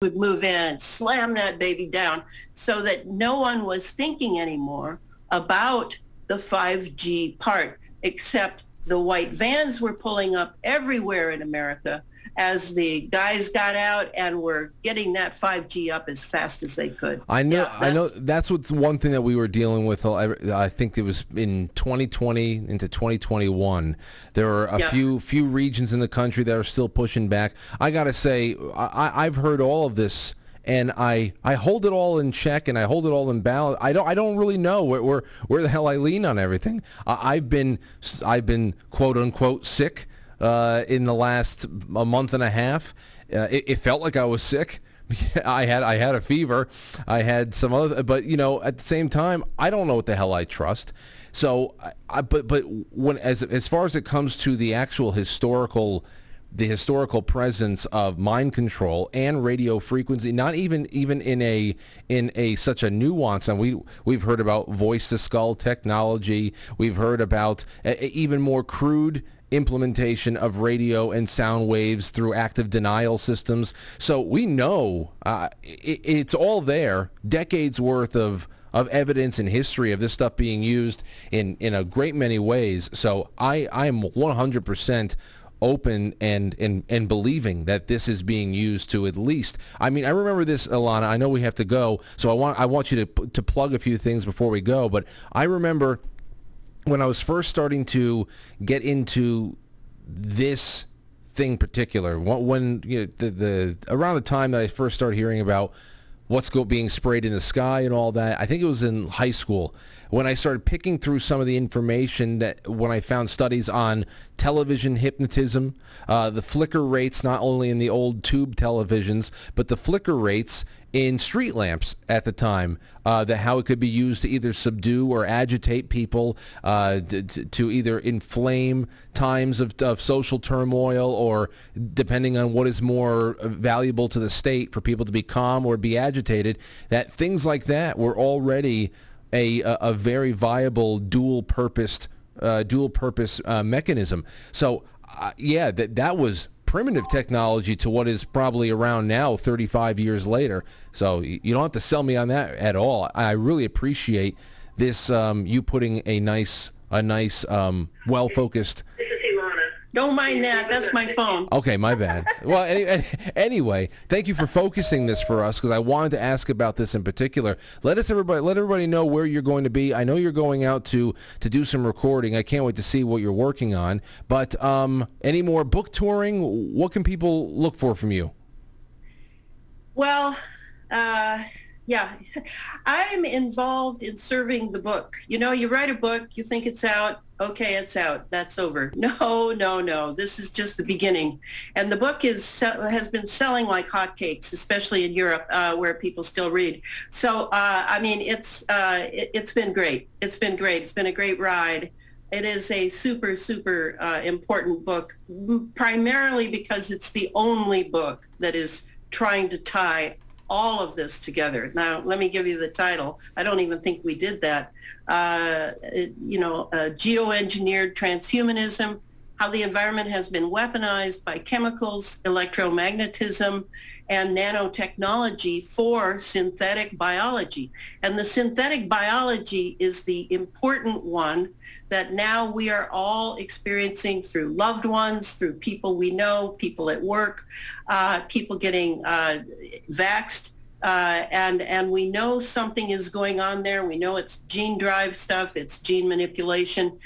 would move in and slam that baby down so that no one was thinking anymore about the 5G part, except the white vans were pulling up everywhere in America as the guys got out and were getting that 5G up as fast as they could. I know. Yeah, I know. That's what's one thing that we were dealing with. Uh, I think it was in 2020 into 2021. There are a yeah. few few regions in the country that are still pushing back. I got to say, I, I've heard all of this and I, I hold it all in check and I hold it all in balance. I don't I don't really know where where, where the hell I lean on everything. I, I've been I've been quote unquote sick uh, in the last a month and a half. Uh, it, it, felt like I was sick. I had I had a fever. I had some other, but you know, at the same time, I don't know what the hell I trust. So, I, but but when as as far as it comes to the actual historical the historical presence of mind control and radio frequency not even even in a in a such a nuance and we we've heard about voice to skull technology we've heard about even more crude implementation of radio and sound waves through active denial systems. So we know uh, it, it's all there, decades worth of of evidence and history of this stuff being used in, in a great many ways. So I, I'm 100% open and, and and believing that this is being used to at least I mean I remember this Elana I know we have to go so I want I want you to to plug a few things before we go but I remember when I was first starting to get into this thing particular, when you know, the, the around the time that I first started hearing about what's go, being sprayed in the sky and all that, I think it was in high school when I started picking through some of the information that when I found studies on television hypnotism, uh, the flicker rates not only in the old tube televisions, but the flicker rates in street lamps at the time, uh, that how it could be used to either subdue or agitate people, uh, to, to either inflame times of, of social turmoil, or depending on what is more valuable to the state, for people to be calm or be agitated. That things like that were already a, a, very viable dual-purposed, uh, dual-purpose uh, mechanism. So, uh, yeah, that that was primitive technology to what is probably around now 35 years later. So you don't have to sell me on that at all. I really appreciate this um, you putting a nice a nice um, well focused Don't mind that. That's my phone. Okay, my bad. well, any, anyway, thank you for focusing this for us because I wanted to ask about this in particular. Let us everybody let everybody know where you're going to be. I know you're going out to to do some recording. I can't wait to see what you're working on. But um, any more book touring? What can people look for from you? Well, uh, yeah, I'm involved in serving the book. You know, you write a book, you think it's out, okay, it's out, that's over. No, no, no. This is just the beginning, and the book is has been selling like hotcakes, especially in Europe, uh, where people still read. So, uh, I mean, it's uh, it, has been great. It's been great. It's been a great ride. It is a super, super uh, important book, primarily because it's the only book that is trying to tie all of this together. Now, let me give you the title. I don't even think we did that. Uh, you know, uh, geoengineered transhumanism, how the environment has been weaponized by chemicals, electromagnetism, and nanotechnology for synthetic biology. And the synthetic biology is the important one that now we are all experiencing through loved ones, through people we know, people at work, uh, people getting uh, vaxxed. Uh, and and we know something is going on there. We know it's gene drive stuff. It's gene manipulation,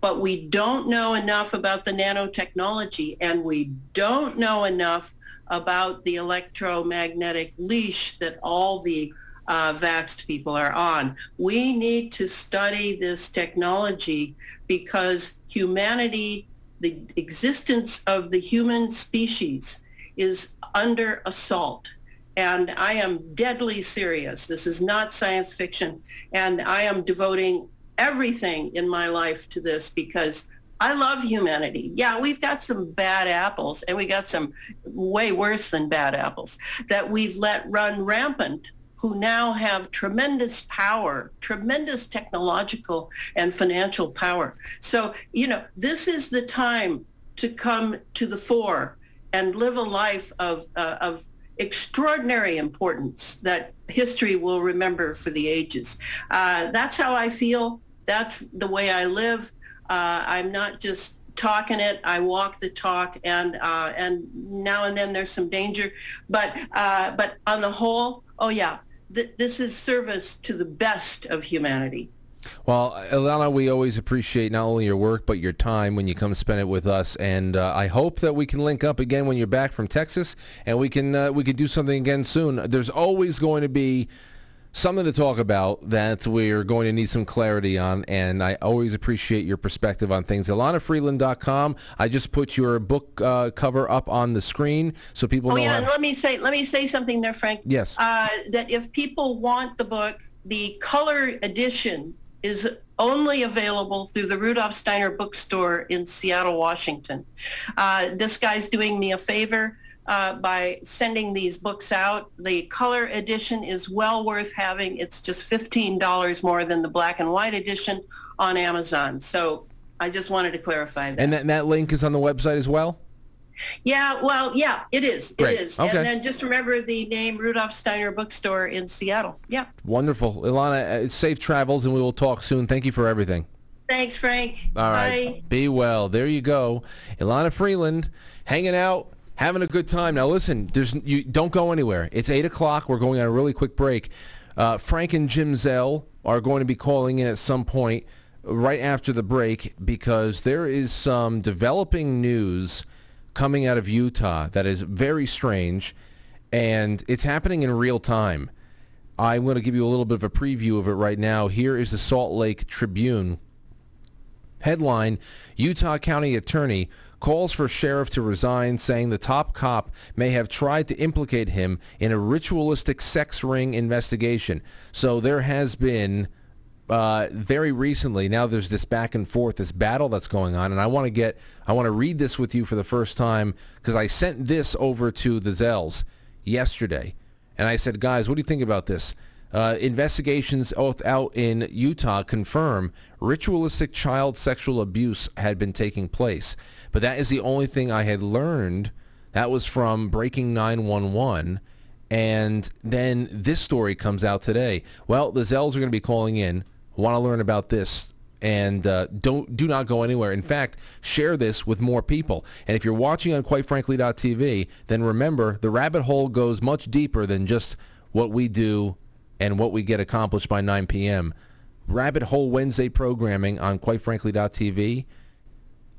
but we don't know enough about the nanotechnology, and we don't know enough about the electromagnetic leash that all the uh, vaxxed people are on. We need to study this technology because humanity, the existence of the human species is under assault. And I am deadly serious. This is not science fiction. And I am devoting everything in my life to this because I love humanity. Yeah, we've got some bad apples and we got some way worse than bad apples that we've let run rampant who now have tremendous power, tremendous technological and financial power. So, you know, this is the time to come to the fore and live a life of, uh, of extraordinary importance that history will remember for the ages. Uh, that's how I feel. That's the way I live. Uh, I'm not just talking it. I walk the talk, and uh, and now and then there's some danger, but uh, but on the whole, oh yeah, th- this is service to the best of humanity. Well, Elana, we always appreciate not only your work but your time when you come spend it with us, and uh, I hope that we can link up again when you're back from Texas, and we can uh, we can do something again soon. There's always going to be something to talk about that we're going to need some clarity on, and I always appreciate your perspective on things. ElanaFreeland.com. I just put your book uh, cover up on the screen so people oh, yeah, and let me say let me say something there, Frank. Yes. Uh, that if people want the book, the color edition is only available through the Rudolf Steiner bookstore in Seattle, Washington. Uh, this guy's doing me a favor uh, by sending these books out. The color edition is well worth having. It's just $15 more than the black and white edition on Amazon. So I just wanted to clarify that. and that, and that link is on the website as well? Yeah, well, yeah, it is. Great. It is. Okay. And then just remember the name Rudolf Steiner Bookstore in Seattle. Yeah. Wonderful. Elana, uh, safe travels, and we will talk soon. Thank you for everything. Thanks, Frank. All right. Bye. Be well. There you go. Elana Freeland hanging out, having a good time. Now listen, there's you don't go anywhere. It's eight o'clock. We're going on a really quick break. Uh, Frank and Jim Zell are going to be calling in at some point right after the break because there is some developing news coming out of Utah that is very strange and it's happening in real time. I'm going to give you a little bit of a preview of it right now. Here is the Salt Lake Tribune. Headline, Utah County Attorney calls for sheriff to resign, saying the top cop may have tried to implicate him in a ritualistic sex ring investigation. So there has been uh, very recently. Now there's this back and forth, this battle that's going on, and I want to get, I want to read this with you for the first time because I sent this over to the Zells yesterday, and I said, guys, what do you think about this? Uh, investigations out in Utah confirm ritualistic child sexual abuse had been taking place. But that is the only thing I had learned. That was from Breaking 911. And then this story comes out today. Well, the Zells are going to be calling in. Want to learn about this and uh, don't do not go anywhere. In fact, share this with more people. And if you're watching on quite quitefrankly.tv, then remember the rabbit hole goes much deeper than just what we do and what we get accomplished by 9 p.m. Rabbit Hole Wednesday programming on quite quitefrankly.tv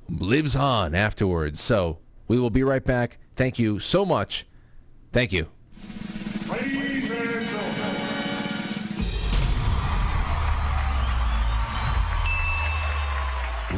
lives on afterwards. So we will be right back. Thank you so much. Thank you.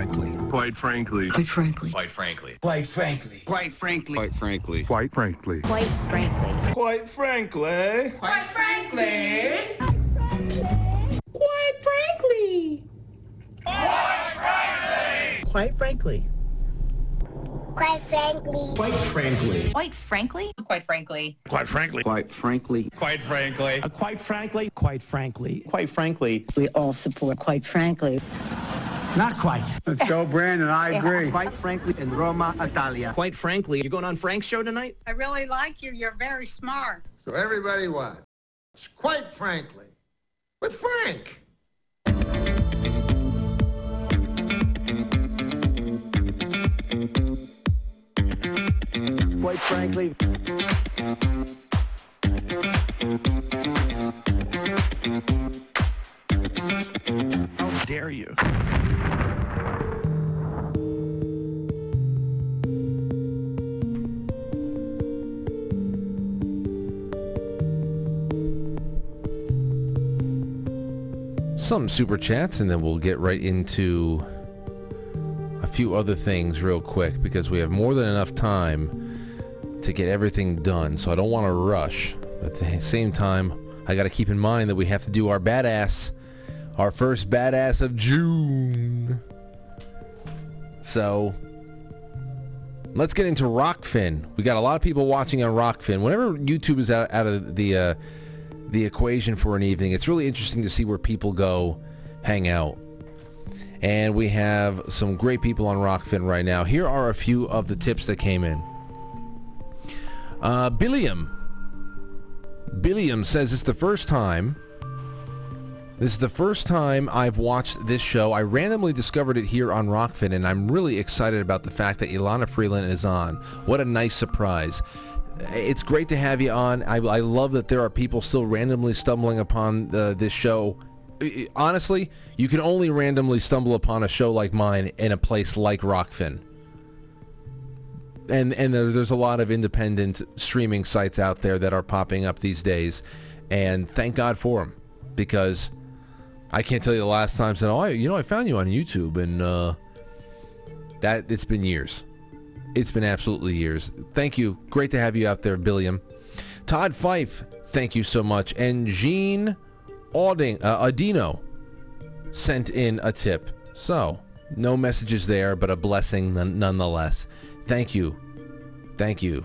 entering, quite frankly. Quite frankly. Quite frankly. Quite frankly. Quite frankly. Quite frankly. Quite frankly. Quite frankly. Quite frankly. Quite frankly. Quite frankly. Quite frankly. Quite frankly. Quite frankly. Quite frankly. Quite frankly. Quite frankly. Quite frankly. Quite frankly. Quite frankly. Uh, quite frankly. Quite frankly. Quite frankly. We all support quite frankly. Not quite. Let's go, Brandon. I agree. Quite frankly in Roma, Italia. Quite frankly, you're going on Frank's show tonight? I really like you. You're very smart. So everybody watch. Quite frankly, with Frank. Quite frankly. Dare you? Some super chats, and then we'll get right into a few other things real quick because we have more than enough time to get everything done. So I don't want to rush. But at the same time, I got to keep in mind that we have to do our badass, our first badass of June. So let's get into Rokfin. We got a lot of people watching on Rokfin. Whenever YouTube is out, out of the uh, the equation for an evening, it's really interesting to see where people go hang out. And we have some great people on Rokfin right now. Here are a few of the tips that came in. Uh, Billiam. Billiam says it's the first time. This is the first time I've watched this show. I randomly discovered it here on Rokfin, and I'm really excited about the fact that Elana Freeland is on. What a nice surprise. It's great to have you on. I, I love that there are people still randomly stumbling upon uh, this show. Honestly, you can only randomly stumble upon a show like mine in a place like Rokfin and and there, there's a lot of independent streaming sites out there that are popping up these days, and thank God for them, because I can't tell you the last time said, oh, I, you know, I found you on YouTube, and uh, that it's been years. It's been absolutely years. Thank you. Great to have you out there, Billiam. Todd Fife, thank you so much, and Jean Auding uh, sent in a tip. So No messages there, but a blessing none- nonetheless. Thank you. Thank you.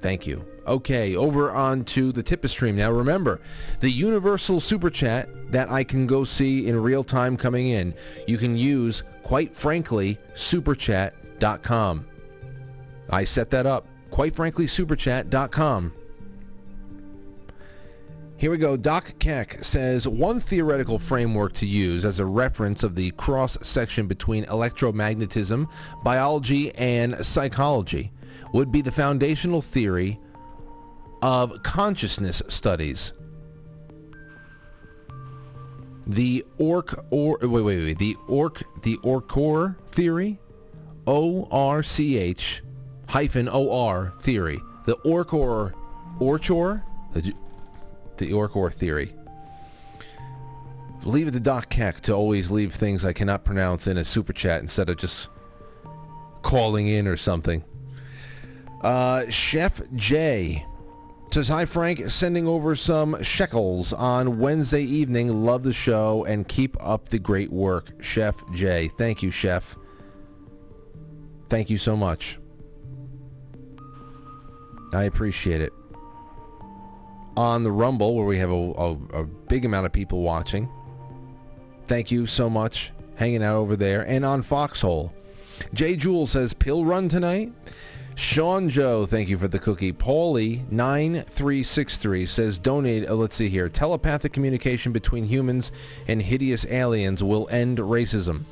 Thank you. Okay, over on to the Tipper stream. Now remember, the universal super chat that I can go see in real time coming in, you can use, quite frankly, superchat.com. I set that up. Quite frankly, superchat.com. Here we go. Doc Keck says one theoretical framework to use as a reference of the cross section between electromagnetism, biology, and psychology would be the foundational theory of consciousness studies. The orc or wait wait wait the orc the orcor theory, O R C H hyphen O R theory. The orcor orchor the, the orcor theory. Leave it to Doc Keck to always leave things I cannot pronounce in a super chat instead of just calling in or something. Uh, Chef J says, Hi, Frank. Sending over some shekels on Wednesday evening. Love the show and keep up the great work. Chef J. Thank you, Chef. Thank you so much. I appreciate it. On the Rumble, where we have a, a, a big amount of people watching, thank you so much hanging out over there. And on Foxhole, Jay Jewell says, Pill run tonight? Sean Joe, thank you for the cookie. Paulie nine three six three says donate. Uh, let's see here. Telepathic communication between humans and hideous aliens will end racism.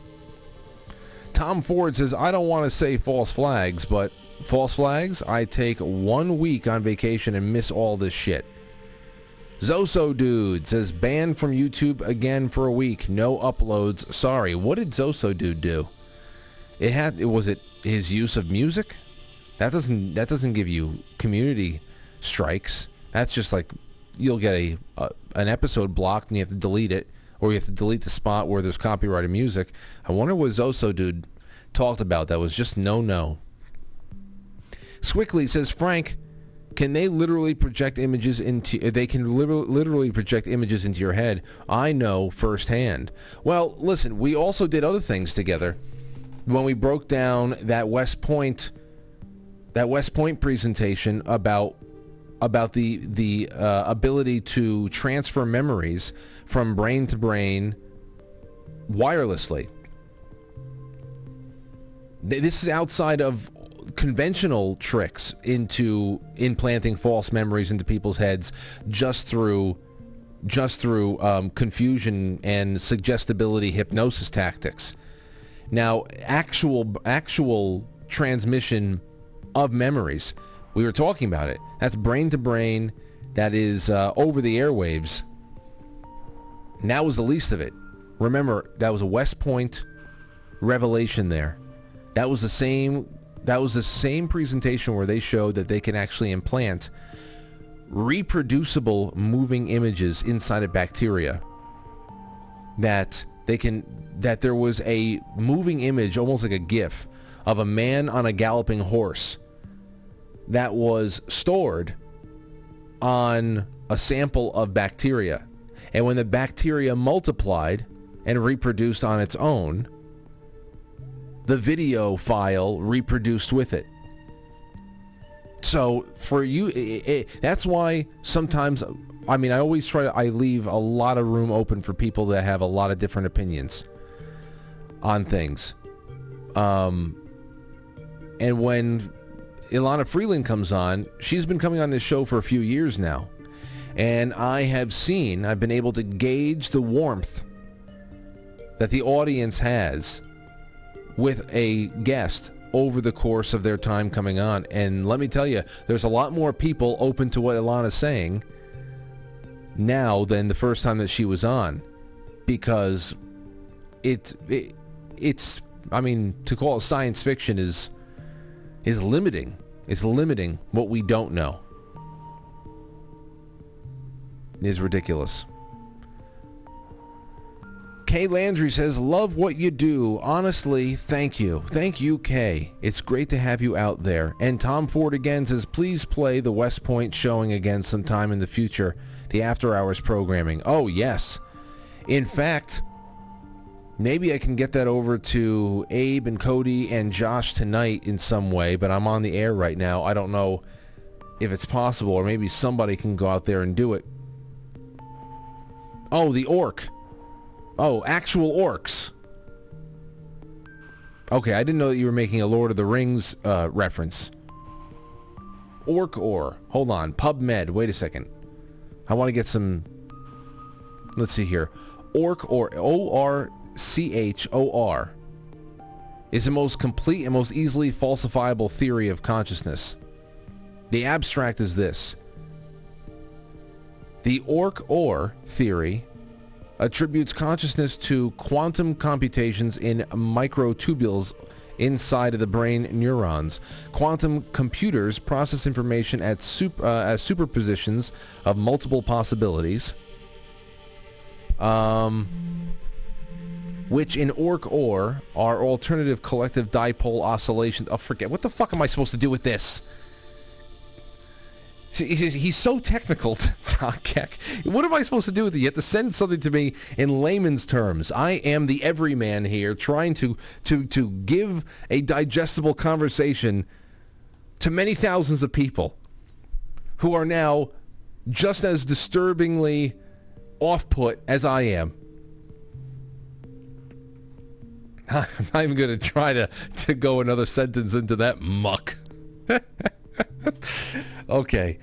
Tom Ford says I don't want to say false flags, but false flags. I take one week on vacation and miss all this shit. Zoso dude says banned from YouTube again for a week. No uploads. Sorry. What did Zoso dude do? It had. Was it his use of music? That doesn't that doesn't give you community strikes. That's just like you'll get a, a an episode blocked and you have to delete it, or you have to delete the spot where there's copyrighted music. I wonder what Zoso dude talked about that was just no no. Squickly says Frank, can they literally project images into? They can literally project images into your head. I know firsthand. Well, listen, we also did other things together when we broke down that West Point that West Point presentation about about the the uh, ability to transfer memories from brain to brain wirelessly. This is outside of conventional tricks into implanting false memories into people's heads just through just through um, confusion and suggestibility hypnosis tactics. Now, actual actual transmission of memories. We were talking about it. That's brain to brain. That is uh, over the airwaves. That was the least of it. Remember, that was a West Point revelation there. That was the same. That was the same presentation where they showed that they can actually implant reproducible moving images inside of bacteria. That they can. That there was a moving image, almost like a GIF, of a man on a galloping horse that was stored on a sample of bacteria. And when the bacteria multiplied and reproduced on its own, the video file reproduced with it. So for you, it, it, that's why sometimes, I mean, I always try to, I leave a lot of room open for people that have a lot of different opinions on things. Um, and when Elana Freeland comes on, she's been coming on this show for a few years now. And I have seen, I've been able to gauge the warmth that the audience has with a guest over the course of their time coming on. And let me tell you, there's a lot more people open to what Elana's saying now than the first time that she was on because it, it it's I mean to call it science fiction is is limiting. Is limiting what we don't know. Is ridiculous. Kay Landry says, Love what you do. Honestly, thank you. Thank you, Kay. It's great to have you out there. And Tom Ford again says, Please play the West Point showing again sometime in the future, the after hours programming. Oh, yes. In fact, Maybe I can get that over to Abe and Cody and Josh tonight in some way, but I'm on the air right now. I don't know if it's possible, or maybe somebody can go out there and do it. Oh, the orc. Oh, actual orcs. Okay, I didn't know that you were making a Lord of the Rings uh, reference. Orc or. Hold on. PubMed. Wait a second. I want to get some... Let's see here. Orc or or. O-R-C-H-O-R is the most complete and most easily falsifiable theory of consciousness. The abstract is this. The orc-or theory attributes consciousness to quantum computations in microtubules inside of the brain neurons. Quantum computers process information at super, uh, as superpositions of multiple possibilities, um, which in orc-or are alternative collective dipole oscillations. Oh, forget. What the fuck am I supposed to do with this? He's so technical, Doc Keck. What am I supposed to do with it? You have to send something to me in layman's terms. I am the everyman here, trying to to to give a digestible conversation to many thousands of people who are now just as disturbingly off-put as I am. I'm not even going to try to to go another sentence into that muck. okay,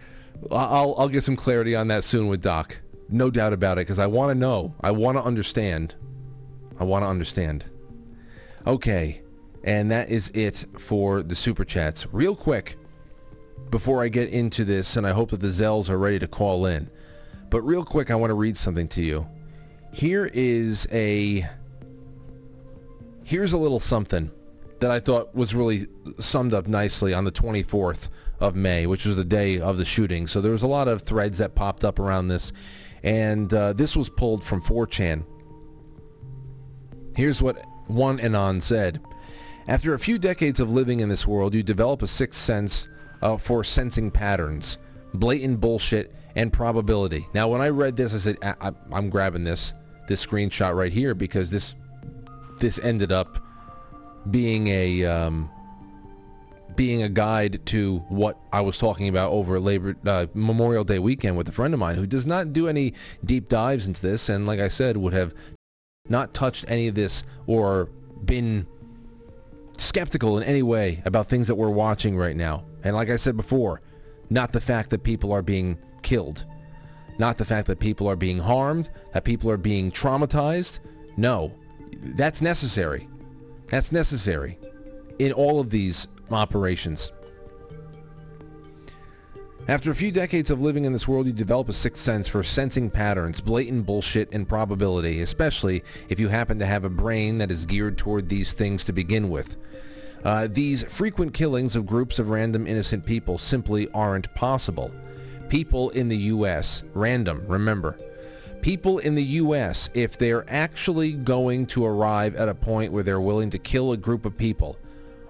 I'll I'll get some clarity on that soon with Doc. No doubt about it, because I want to know. I want to understand. I want to understand. Okay, and that is it for the super chats. Real quick, before I get into this, and I hope that the Zells are ready to call in. But real quick, I want to read something to you. Here is a here's a little something that I thought was really summed up nicely on the 24th of May, which was the day of the shooting. So there was a lot of threads that popped up around this, and uh, this was pulled from 4chan. Here's what one Anon said. After a few decades of living in this world, you develop a sixth sense uh, for sensing patterns, blatant bullshit, and probability. Now, when I read this, I said, I- I'm grabbing this, this screenshot right here because this, this ended up being a um, being a guide to what I was talking about over Labor uh, Memorial Day weekend with a friend of mine who does not do any deep dives into this, and like I said, would have not touched any of this or been skeptical in any way about things that we're watching right now. And like I said before, not the fact that people are being killed, not the fact that people are being harmed, that people are being traumatized. No, that's necessary. That's necessary in all of these operations. After a few decades of living in this world, you develop a sixth sense for sensing patterns, blatant bullshit, and probability, especially if you happen to have a brain that is geared toward these things to begin with. Uh, these frequent killings of groups of random innocent people simply aren't possible. People in the U.S., random, remember. People in the U.S., if they're actually going to arrive at a point where they're willing to kill a group of people,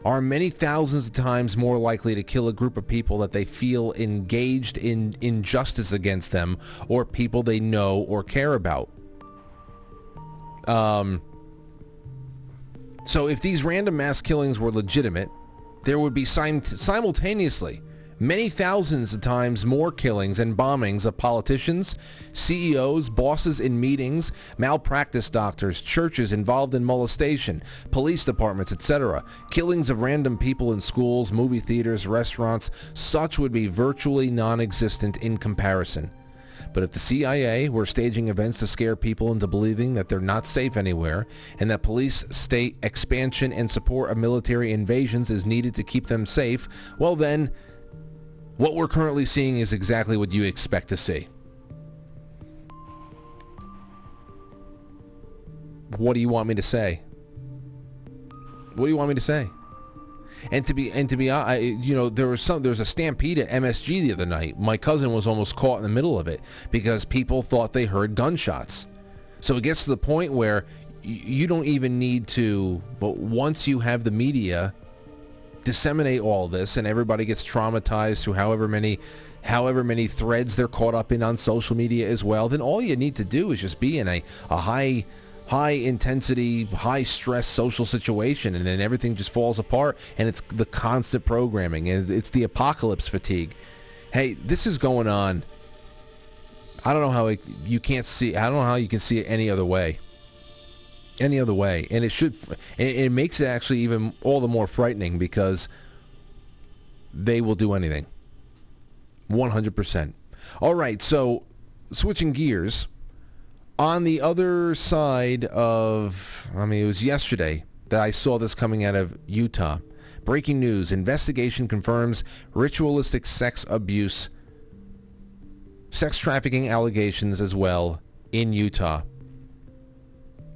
are many thousands of times more likely to kill a group of people that they feel engaged in injustice against them or people they know or care about. Um, so if these random mass killings were legitimate, there would be sim- simultaneously many thousands of times more killings and bombings of politicians, CEOs, bosses in meetings, malpractice doctors, churches involved in molestation, police departments, etc. Killings of random people in schools, movie theaters, restaurants, such would be virtually non-existent in comparison. But if the CIA were staging events to scare people into believing that they're not safe anywhere and that police state expansion and support of military invasions is needed to keep them safe, well then, what we're currently seeing is exactly what you expect to see. What do you want me to say? What do you want me to say? And to be and to be uh, I, you know there was some there was a stampede at MSG the other night. My cousin was almost caught in the middle of it because people thought they heard gunshots. So it gets to the point where you don't even need to but once you have the media disseminate all this and everybody gets traumatized through however many however many threads they're caught up in on social media as well, then all you need to do is just be in a, a high high intensity, high stress social situation, and then everything just falls apart. And it's the constant programming, and it's the apocalypse fatigue. Hey, this is going on. I don't know how it, you can't see. I don't know how you can see it any other way. Any other way, and it should. It makes it actually even all the more frightening because they will do anything. One hundred percent. All right, so switching gears on the other side of, I mean, it was yesterday that I saw this coming out of Utah. Breaking news, investigation confirms ritualistic sex abuse, sex trafficking allegations as well in Utah.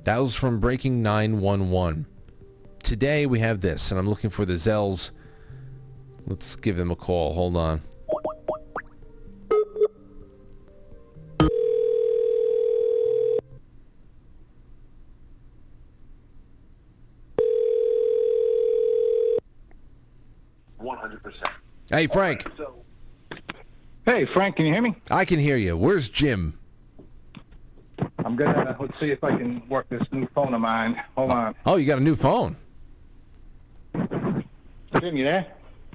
That was from Breaking 911. Today we have this, and I'm looking for the Zells. Let's give them a call. Hold on. Hey, Frank. Hey, Frank, can you hear me? I can hear you. Where's Jim? I'm gonna let's see if I can work this new phone of mine. Hold on. Oh, you got a new phone. Jim, you there?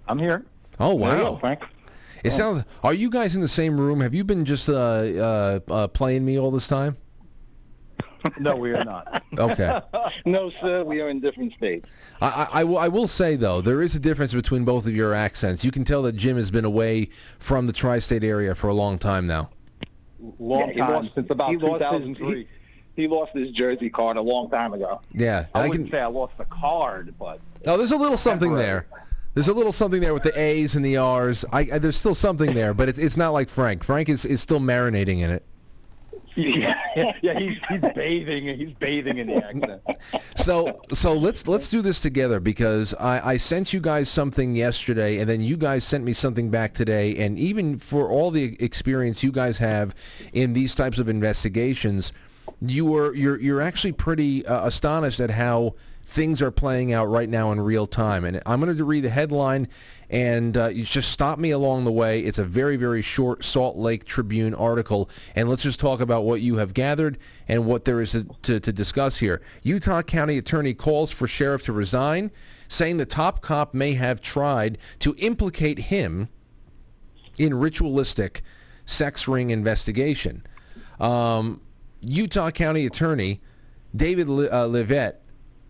I'm here. Oh There you wow, go, Frank. It sounds. Are you guys in the same room? Have you been just uh, uh, uh, playing me all this time? no, we are not. Okay. no, sir, we are in different states. I, I, I will, I will say though, there is a difference between both of your accents. You can tell that Jim has been away from the tri-state area for a long time now. Long Yeah, he time lost- since about he lost his- 2003. He, lost his jersey card a long time ago. Yeah, I, I wouldn't can. say I lost the card, but no, there's a little something there. There's a little something there with the A's and the R's. I, I, there's still something there, but it's it's not like Frank. Frank is, is still marinating in it. Yeah, yeah, he's he's bathing, he's bathing in the accent. So so let's let's do this together because I, I sent you guys something yesterday and then you guys sent me something back today and even for all the experience you guys have in these types of investigations, you were you're you're actually pretty uh, astonished at how things are playing out right now in real time. And I'm going to read the headline and uh, you just stop me along the way. It's a very, very short Salt Lake Tribune article, and let's just talk about what you have gathered and what there is to, to, to discuss here. Utah County Attorney calls for sheriff to resign, saying the top cop may have tried to implicate him in ritualistic sex ring investigation. Um, Utah County Attorney David Le- uh, Leavitt,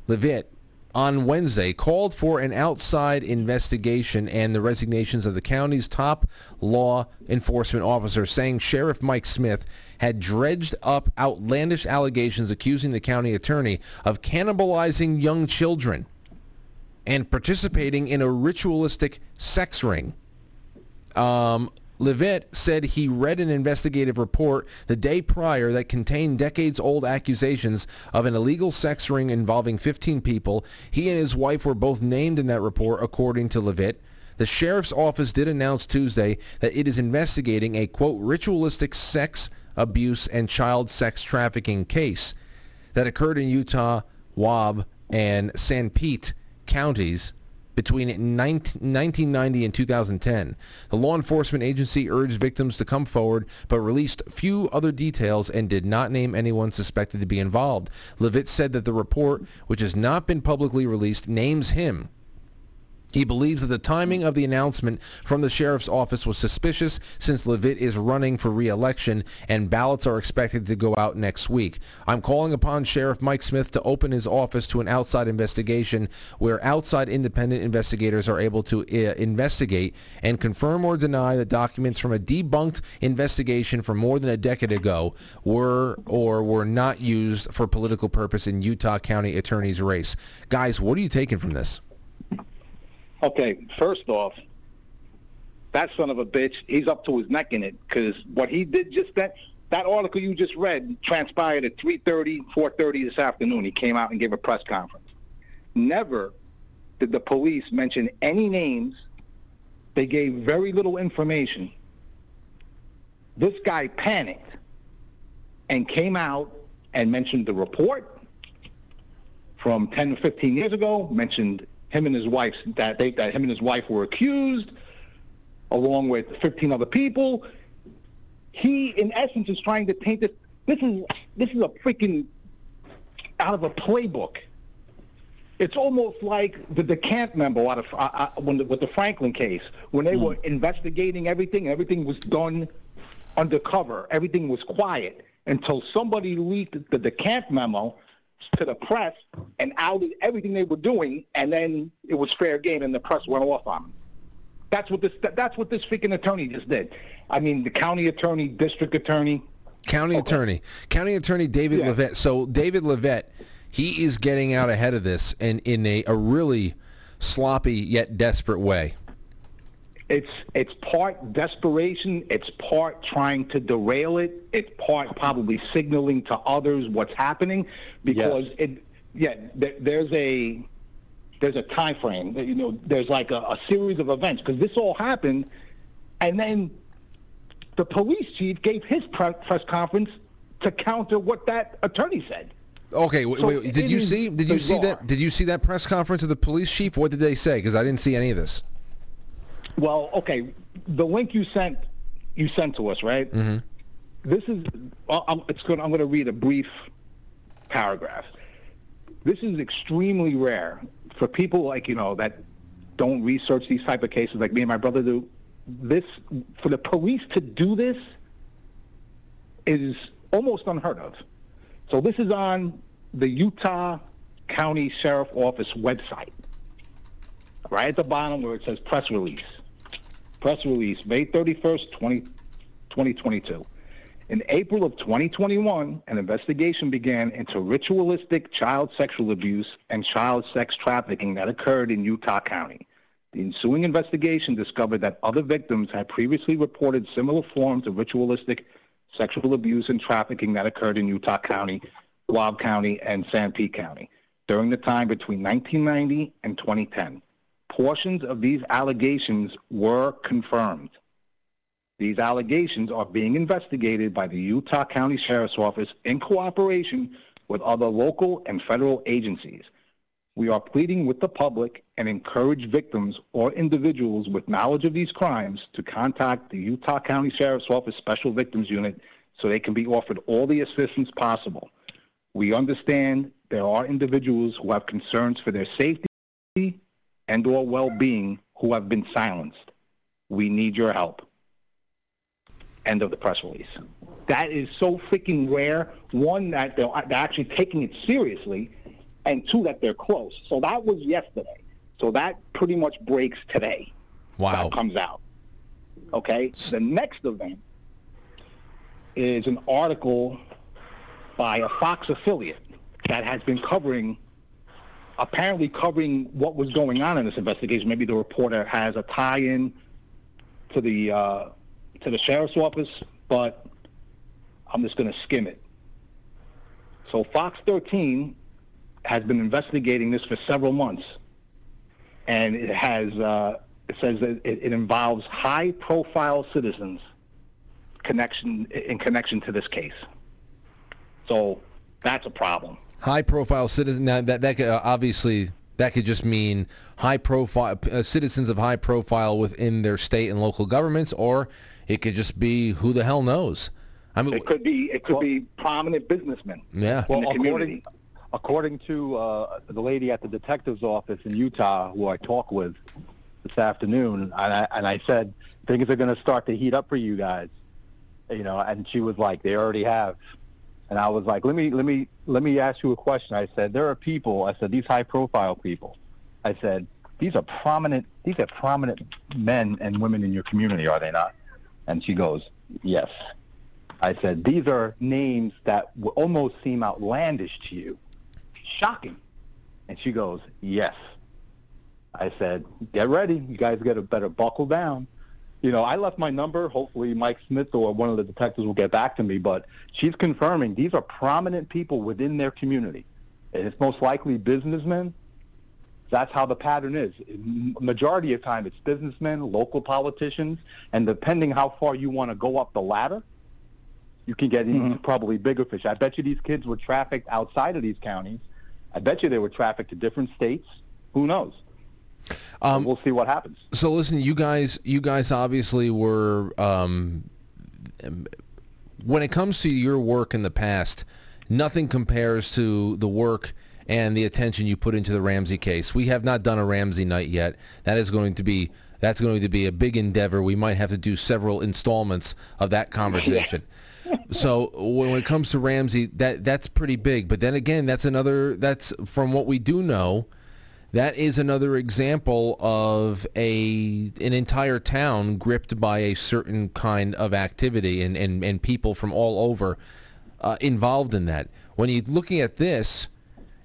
Leavitt on Wednesday called for an outside investigation and the resignations of the county's top law enforcement officer, saying Sheriff Mike Smith had dredged up outlandish allegations accusing the county attorney of cannibalizing young children and participating in a ritualistic sex ring. Um, Leavitt said he read an investigative report the day prior that contained decades-old accusations of an illegal sex ring involving 15 people. He and his wife were both named in that report, according to Leavitt. The sheriff's office did announce Tuesday that it is investigating a, quote, ritualistic sex abuse and child sex trafficking case that occurred in Utah, Wab, and Sanpete counties between 19, 1990 and 2010. The law enforcement agency urged victims to come forward, but released few other details and did not name anyone suspected to be involved. Leavitt said that the report, which has not been publicly released, names him he believes that the timing of the announcement from the sheriff's office was suspicious since Leavitt is running for re-election and ballots are expected to go out next week. I'm calling upon Sheriff Mike Smith to open his office to an outside investigation where outside independent investigators are able to uh, investigate and confirm or deny that documents from a debunked investigation from more than a decade ago were or were not used for political purpose in Utah County Attorney's race. Guys, what are you taking from this? Okay, first off, that son of a bitch, he's up to his neck in it because what he did just that that article you just read transpired at 3:30, 4:30 this afternoon. He came out and gave a press conference. Never did the police mention any names. They gave very little information. This guy panicked and came out and mentioned the report from 10 to 15 years ago, mentioned him and his wife that they that him and his wife were accused, along with 15 other people. He, in essence, is trying to paint this. This is this is a freaking out of a playbook. It's almost like the DeCamp memo out of uh, uh, when the, with the Franklin case when they were investigating everything. Everything was done undercover. Everything was quiet until somebody leaked the DeCamp memo to the press and outed everything they were doing, and then it was fair game, and the press went off on them. That's what this. That's what this freaking attorney just did. I mean, the county attorney, district attorney. County attorney, county attorney David Yeah. Leavitt. So David Leavitt, he is getting out ahead of this, and in a, a really sloppy yet desperate way. It's it's part desperation. It's part trying to derail it. It's part probably signaling to others what's happening because it. Yeah, there, there's a there's a time frame. You know, there's like a, a series of events because this all happened, and then the police chief gave his pre- press conference to counter what that attorney said. Okay, wait, So wait, did you see? Did you see that? Did you see that press conference of the police chief? What did they say? Because I didn't see any of this. Well, okay, the link you sent you sent to us, right? Mm-hmm. This is I'm, it's going. I'm going to read a brief paragraph. This is extremely rare for people like you know that don't research these type of cases, like me and my brother do. This for the police to do this is almost unheard of. So this is on the Utah County Sheriff Office website, right at the bottom where it says press release. Press release, May 31st, 20, 2022. In April of 2021, an investigation began into ritualistic child sexual abuse and child sex trafficking that occurred in Utah County. The ensuing investigation discovered that other victims had previously reported similar forms of ritualistic sexual abuse and trafficking that occurred in Utah County, Wab County, and San Sanpete County during the time between 1990 and 2010. Portions of these allegations were confirmed. These allegations are being investigated by the Utah County Sheriff's Office in cooperation with other local and federal agencies. We are pleading with the public and encourage victims or individuals with knowledge of these crimes to contact the Utah County Sheriff's Office Special Victims Unit so they can be offered all the assistance possible. We understand there are individuals who have concerns for their safety and or well-being who have been silenced. We need your help. End of the press release. That is so freaking rare. One, that they're, they're actually taking it seriously, and two, that they're close. So that was yesterday. So that pretty much breaks today. Wow. That comes out. Okay? The next event is an article by a Fox affiliate that has been covering, apparently covering what was going on in this investigation. Maybe the reporter has a tie-in to the uh, to the sheriff's office, but I'm just going to skim it. So Fox 13 has been investigating this for several months, and it has uh, it says that it, it involves high-profile citizens connection in connection to this case. So that's a problem. High profile citizen. Now that that could, uh, obviously that could just mean high profile uh, citizens of high profile within their state and local governments, or it could just be who the hell knows. I mean, It could be it could be prominent businessmen yeah. in the community. according to uh, the lady at the detective's office in Utah, who I talked with this afternoon, and I, and I said things are going to start to heat up for you guys, you know, and she was like, they already have, and I was like, let me let me let me ask you a question. I said, there are people. I said these high-profile people. I said these are prominent. These are prominent men and women in your community, are they not? And she goes, yes. I said, these are names that almost seem outlandish to you. Shocking. And she goes, yes. I said, get ready. You guys got to better buckle down. You know, I left my number. Hopefully Mike Smith or one of the detectives will get back to me. But she's confirming these are prominent people within their community. And it's most likely businessmen. That's how the pattern is. Majority of time, it's businessmen, local politicians, and depending how far you want to go up the ladder, you can get into mm-hmm. probably bigger fish. I bet you these kids were trafficked outside of these counties. I bet you they were trafficked to different states. Who knows? Um, we'll see what happens. So listen, you guys, you guys obviously were. Um, when it comes to your work in the past, nothing compares to the work and the attention you put into the Ramsey case. We have not done a Ramsey night yet. That is going to be that's going to be a big endeavor. We might have to do several installments of that conversation. so when it comes to Ramsey, that that's pretty big. But then again, that's another. That's from what we do know. That is another example of a an entire town gripped by a certain kind of activity and, and, and people from all over uh, involved in that. When you're looking at this,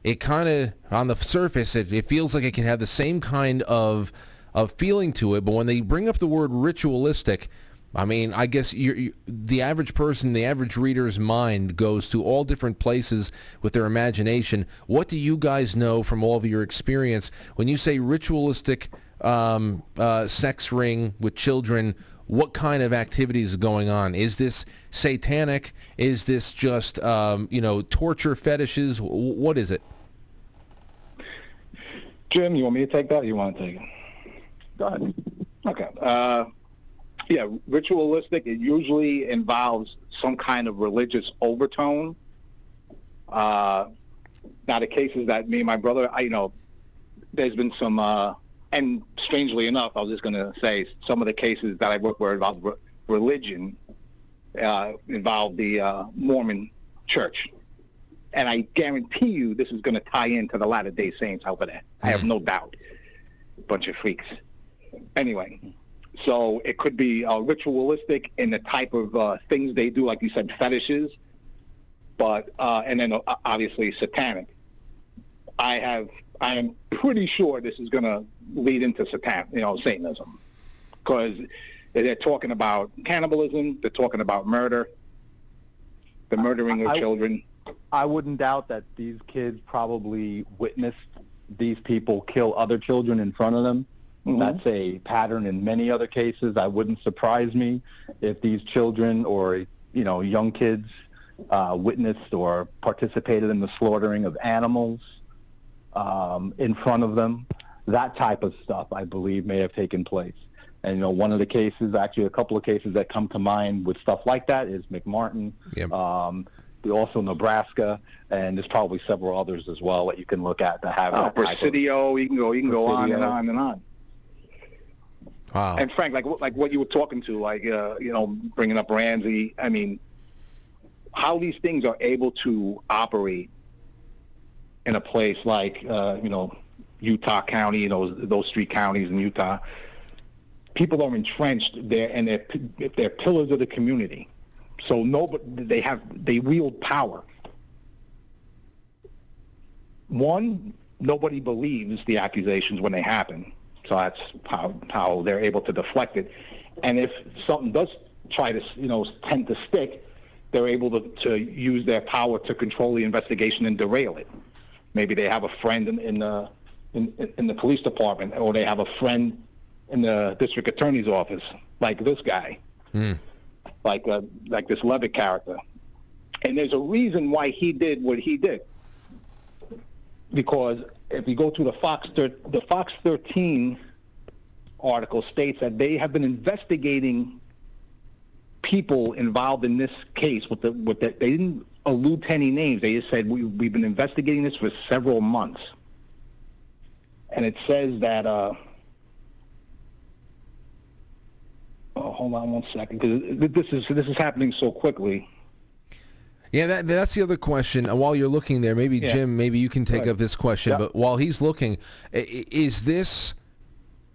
it kind of on the surface it, it feels like it can have the same kind of of feeling to it, but when they bring up the word ritualistic, I mean, I guess you're, you, the average person, the average reader's mind goes to all different places with their imagination. What do you guys know from all of your experience when you say ritualistic um, uh, sex ring with children? What kind of activities are going on? Is this satanic? Is this just um, you know torture fetishes? What is it? Jim, you want me to take that? or You want to take it? Go ahead. Okay. Uh, yeah, ritualistic. It usually involves some kind of religious overtone. Uh, now, the cases that me and my brother, I, you know, there's been some, uh, and strangely enough, I was just going to say some of the cases that I worked where involved re- religion uh, involved the uh, Mormon Church, and I guarantee you this is going to tie into the Latter Day Saints over there. I have no doubt. Bunch of freaks. Anyway, so it could be uh, ritualistic in the type of uh, things they do, like you said, fetishes, but uh, and then uh, obviously satanic. I have, I am pretty sure this is going to lead into satan, you know, Satanism, because they're talking about cannibalism, they're talking about murder, the murdering of I- children. I wouldn't doubt that these kids probably witnessed these people kill other children in front of them. Mhm. That's a pattern in many other cases. I wouldn't surprise me if these children or you know young kids uh, witnessed or participated in the slaughtering of animals um, in front of them. That type of stuff, I believe, may have taken place. And you know, one of the cases, actually, a couple of cases that come to mind with stuff like that is McMartin, um, the- also Nebraska, and there's probably several others as well that you can look at that have Oh, that type of- Presidio, you can go, you can go on and on and on. Wow. And Frank, like like what you were talking to, like uh, you know, bringing up Ramsey. I mean, how these things are able to operate in a place like uh, you know Utah County, you know those three counties in Utah. People are entrenched there, and they're they're pillars of the community. So no, they have they wield power. One, nobody believes the accusations when they happen. So that's how how they're able to deflect it. And if something does try to you know tend to stick, they're able to, to use their power to control the investigation and derail it. Maybe they have a friend in, in the in, in the police department, or they have a friend in the district attorney's office, like this guy, like uh, like this Leavitt character. And there's a reason why he did what he did. Because if you go to the Fox, the Fox 13 article states that they have been investigating people involved in this case with the with the, they didn't allude to any names. They just said we, we've been investigating this for several months. And it says that. Uh, oh, hold on one second, because this is this is happening so quickly. Yeah, that, that's the other question. While you're looking there, maybe Yeah. Jim, maybe you can take Right. up this question. Yeah. But while he's looking, is this?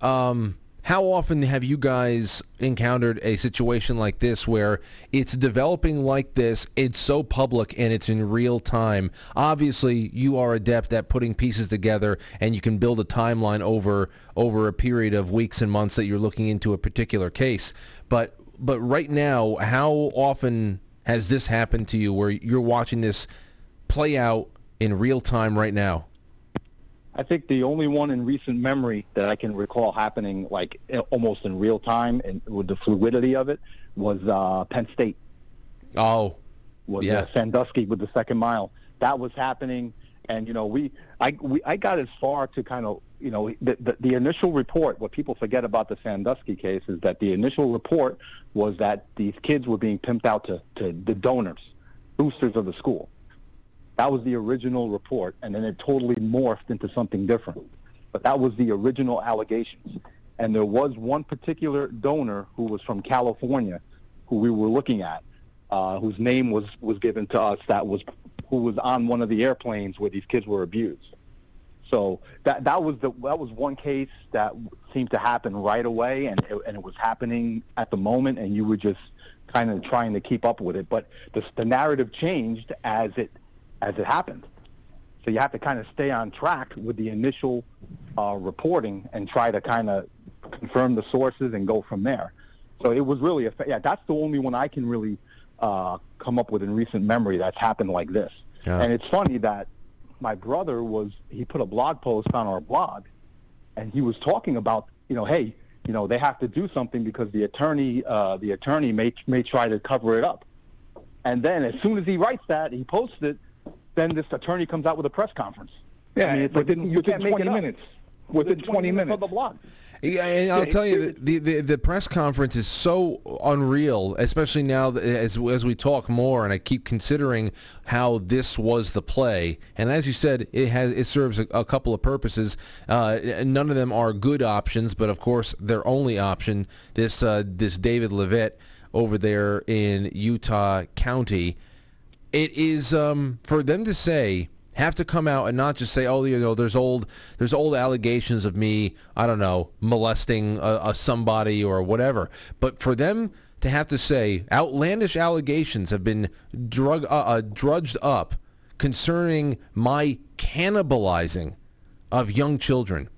Um, how often have you guys encountered a situation like this where it's developing like this? It's so public and it's in real time. Obviously, you are adept at putting pieces together, and you can build a timeline over over a period of weeks and months that you're looking into a particular case. But but right now, how often has this happened to you where you're watching this play out in real time right now? I think the only one in recent memory that I can recall happening like almost in real time and with the fluidity of it was uh, Penn State. Oh, was yeah. uh, Sandusky with the second mile. That was happening, and you know we I we, I got as far to kind of you know the, the the initial report. What people forget about the Sandusky case is that the initial report was that these kids were being pimped out to to the donors, boosters of the school. That was the original report, and then it totally morphed into something different. But that was the original allegations. And there was one particular donor who was from California, who we were looking at, uh, whose name was was given to us. That was who was on one of the airplanes where these kids were abused. So that that was the that was one case that seemed to happen right away, and it, and it was happening at the moment, and you were just kind of trying to keep up with it. But the, the narrative changed as it as it happened. So you have to kind of stay on track with the initial uh, reporting and try to kind of confirm the sources and go from there. So it was really a yeah. That's the only one I can really uh, come up with in recent memory that's happened like this. Yeah. And it's funny that my brother was he put a blog post on our blog, and he was talking about you know hey you know they have to do something because the attorney uh, the attorney may may try to cover it up, and then as soon as he writes that he posts it, then this attorney comes out with a press conference. Yeah, I mean, it's like within, you within can't make 20 it up. minutes. Within 20 minutes. of the blog. Yeah, and I'll tell you, the, the the press conference is so unreal, especially now as as we talk more, and I keep considering how this was the play. And as you said, it has it serves a, a couple of purposes. Uh, none of them are good options, but of course, their only option this uh, this David Leavitt over there in Utah County. It is um, for them to say have to come out and not just say, "Oh, you know, there's old, there's old allegations of me, I don't know, molesting a, a somebody or whatever." But for them to have to say outlandish allegations have been drug, uh, uh, drudged up concerning my cannibalizing of young children.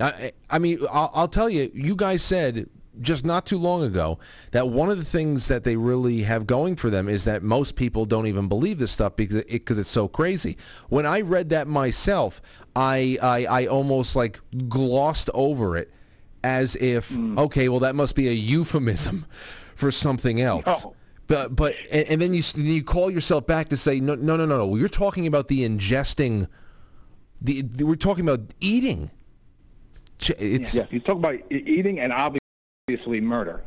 I, I mean, I'll, I'll tell you, you guys said just not too long ago that one of the things that they really have going for them is that most people don't even believe this stuff because it, because it's so crazy. When I read that myself, I, I, I almost like glossed over it as if, hmm. okay, well, that must be a euphemism for something else. Oh. But but and, and then you you call yourself back to say no no no no no you're talking about the ingesting the, we're talking about eating. It's yes, you talk about eating and obviously murder.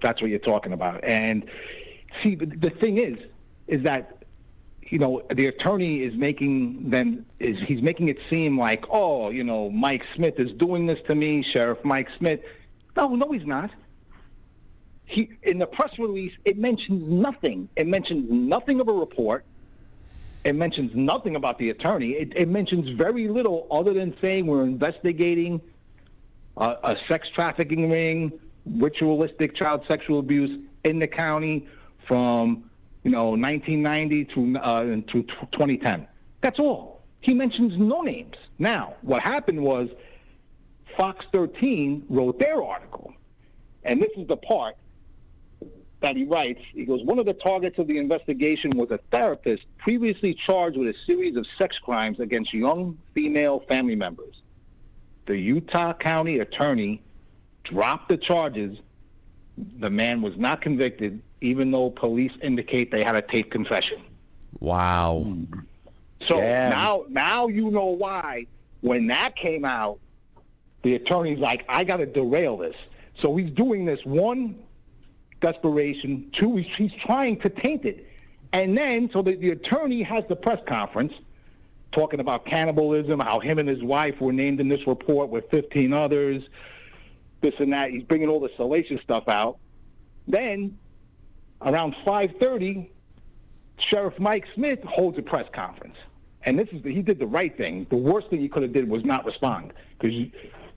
That's what you're talking about. And see, the, the thing is, is that you know the attorney is making them is he's making it seem like oh you know Mike Smith is doing this to me, Sheriff Mike Smith. No, no, he's not. He in the press release it mentions nothing. It mentions nothing of a report. It mentions nothing about the attorney. It, it mentions very little other than saying we're investigating a, a sex trafficking ring, ritualistic child sexual abuse in the county from you know 1990 to uh, to 2010. That's all. He mentions no names. Now, what happened was Fox 13 wrote their article, and this is the part that he writes. He goes, one of the targets of the investigation was a therapist previously charged with a series of sex crimes against young female family members. The Utah County attorney dropped the charges. The man was not convicted, even though police indicate they had a tape confession. wow. So now, now you know why. When that came out, the attorney's like, "I got to derail this." So he's doing this one, desperation. Two, he's, he's trying to taint it, and then so the, the attorney has the press conference talking about cannibalism, how him and his wife were named in this report with 15 others, this and that. He's bringing all the salacious stuff out. Then, around 5:30, Sheriff Mike Smith holds a press conference. And this is the, he did the right thing. The worst thing he could have did was not respond because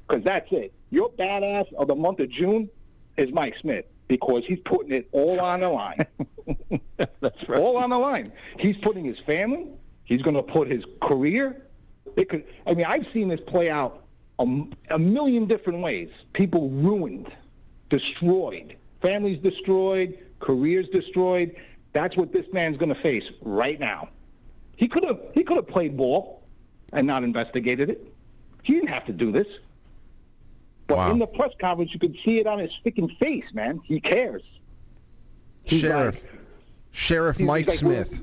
because that's it. Your badass of the month of June is Mike Smith because he's putting it all on the line. That's right. all on the line. He's putting his family. He's going to put his career. It could. I mean, I've seen this play out a million different ways. People ruined, destroyed, families destroyed, careers destroyed. That's what this man's going to face right now. He could have he could have played ball and not investigated it. He didn't have to do this. But Wow. in the press conference, you could see it on his freaking face, man. He cares. He's Sheriff like- Sheriff Mike like, Smith.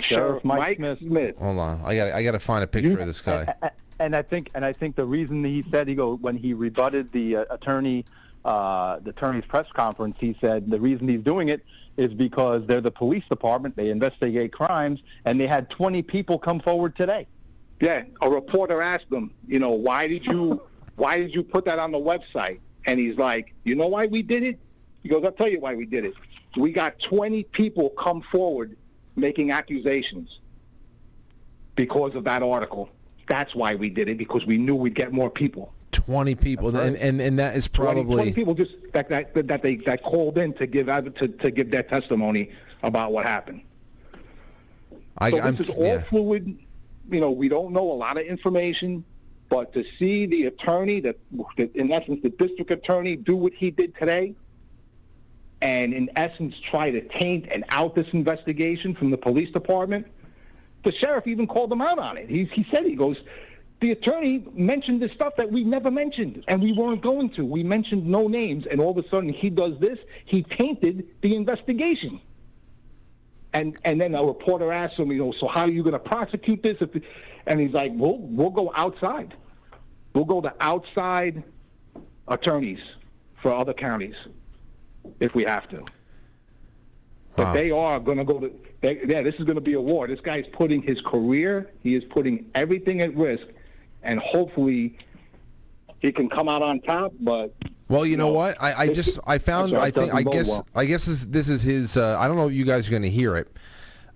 Sheriff Mike Mike, Smith. Smith. Hold on, I got I got to find a picture of this guy. And, and I think, and I think the reason he said he go when he rebutted the uh, attorney, uh, the attorney's press conference, he said the reason he's doing it is because they're the police department. They investigate crimes, and they had 20 people come forward today. Yeah, a reporter asked him, you know, why did you why did you put that on the website? And he's like, you know why we did it? He goes, I'll tell you why we did it. We got 20 people come forward making accusations because of that article. That's why we did it because we knew we'd get more people. 20 people, and, and and that is 20, probably 20 people just that that that they that called in to give to to give their testimony about what happened. I, so I'm, this is all yeah. fluid. You know, we don't know a lot of information, but to see the attorney, that, that in essence the district attorney, do what he did today, and in essence try to taint and out this investigation from the police department. The sheriff even called him out on it. He he said he goes. The attorney mentioned the stuff that we never mentioned, and we weren't going to. We mentioned no names, and all of a sudden he does this. He tainted the investigation. And and then a reporter asked him, you know, so how are you going to prosecute this? And he's like, we'll we'll go outside. We'll go to outside attorneys for other counties if we have to. But Wow. they are going to go to. They, yeah, this is going to be a war. This guy is putting his career. He is putting everything at risk, and hopefully, he can come out on top. But Well, you know No. what? I, I just I found sorry, I think I guess well. I guess this, this is his. Uh, I don't know if you guys are going to hear it.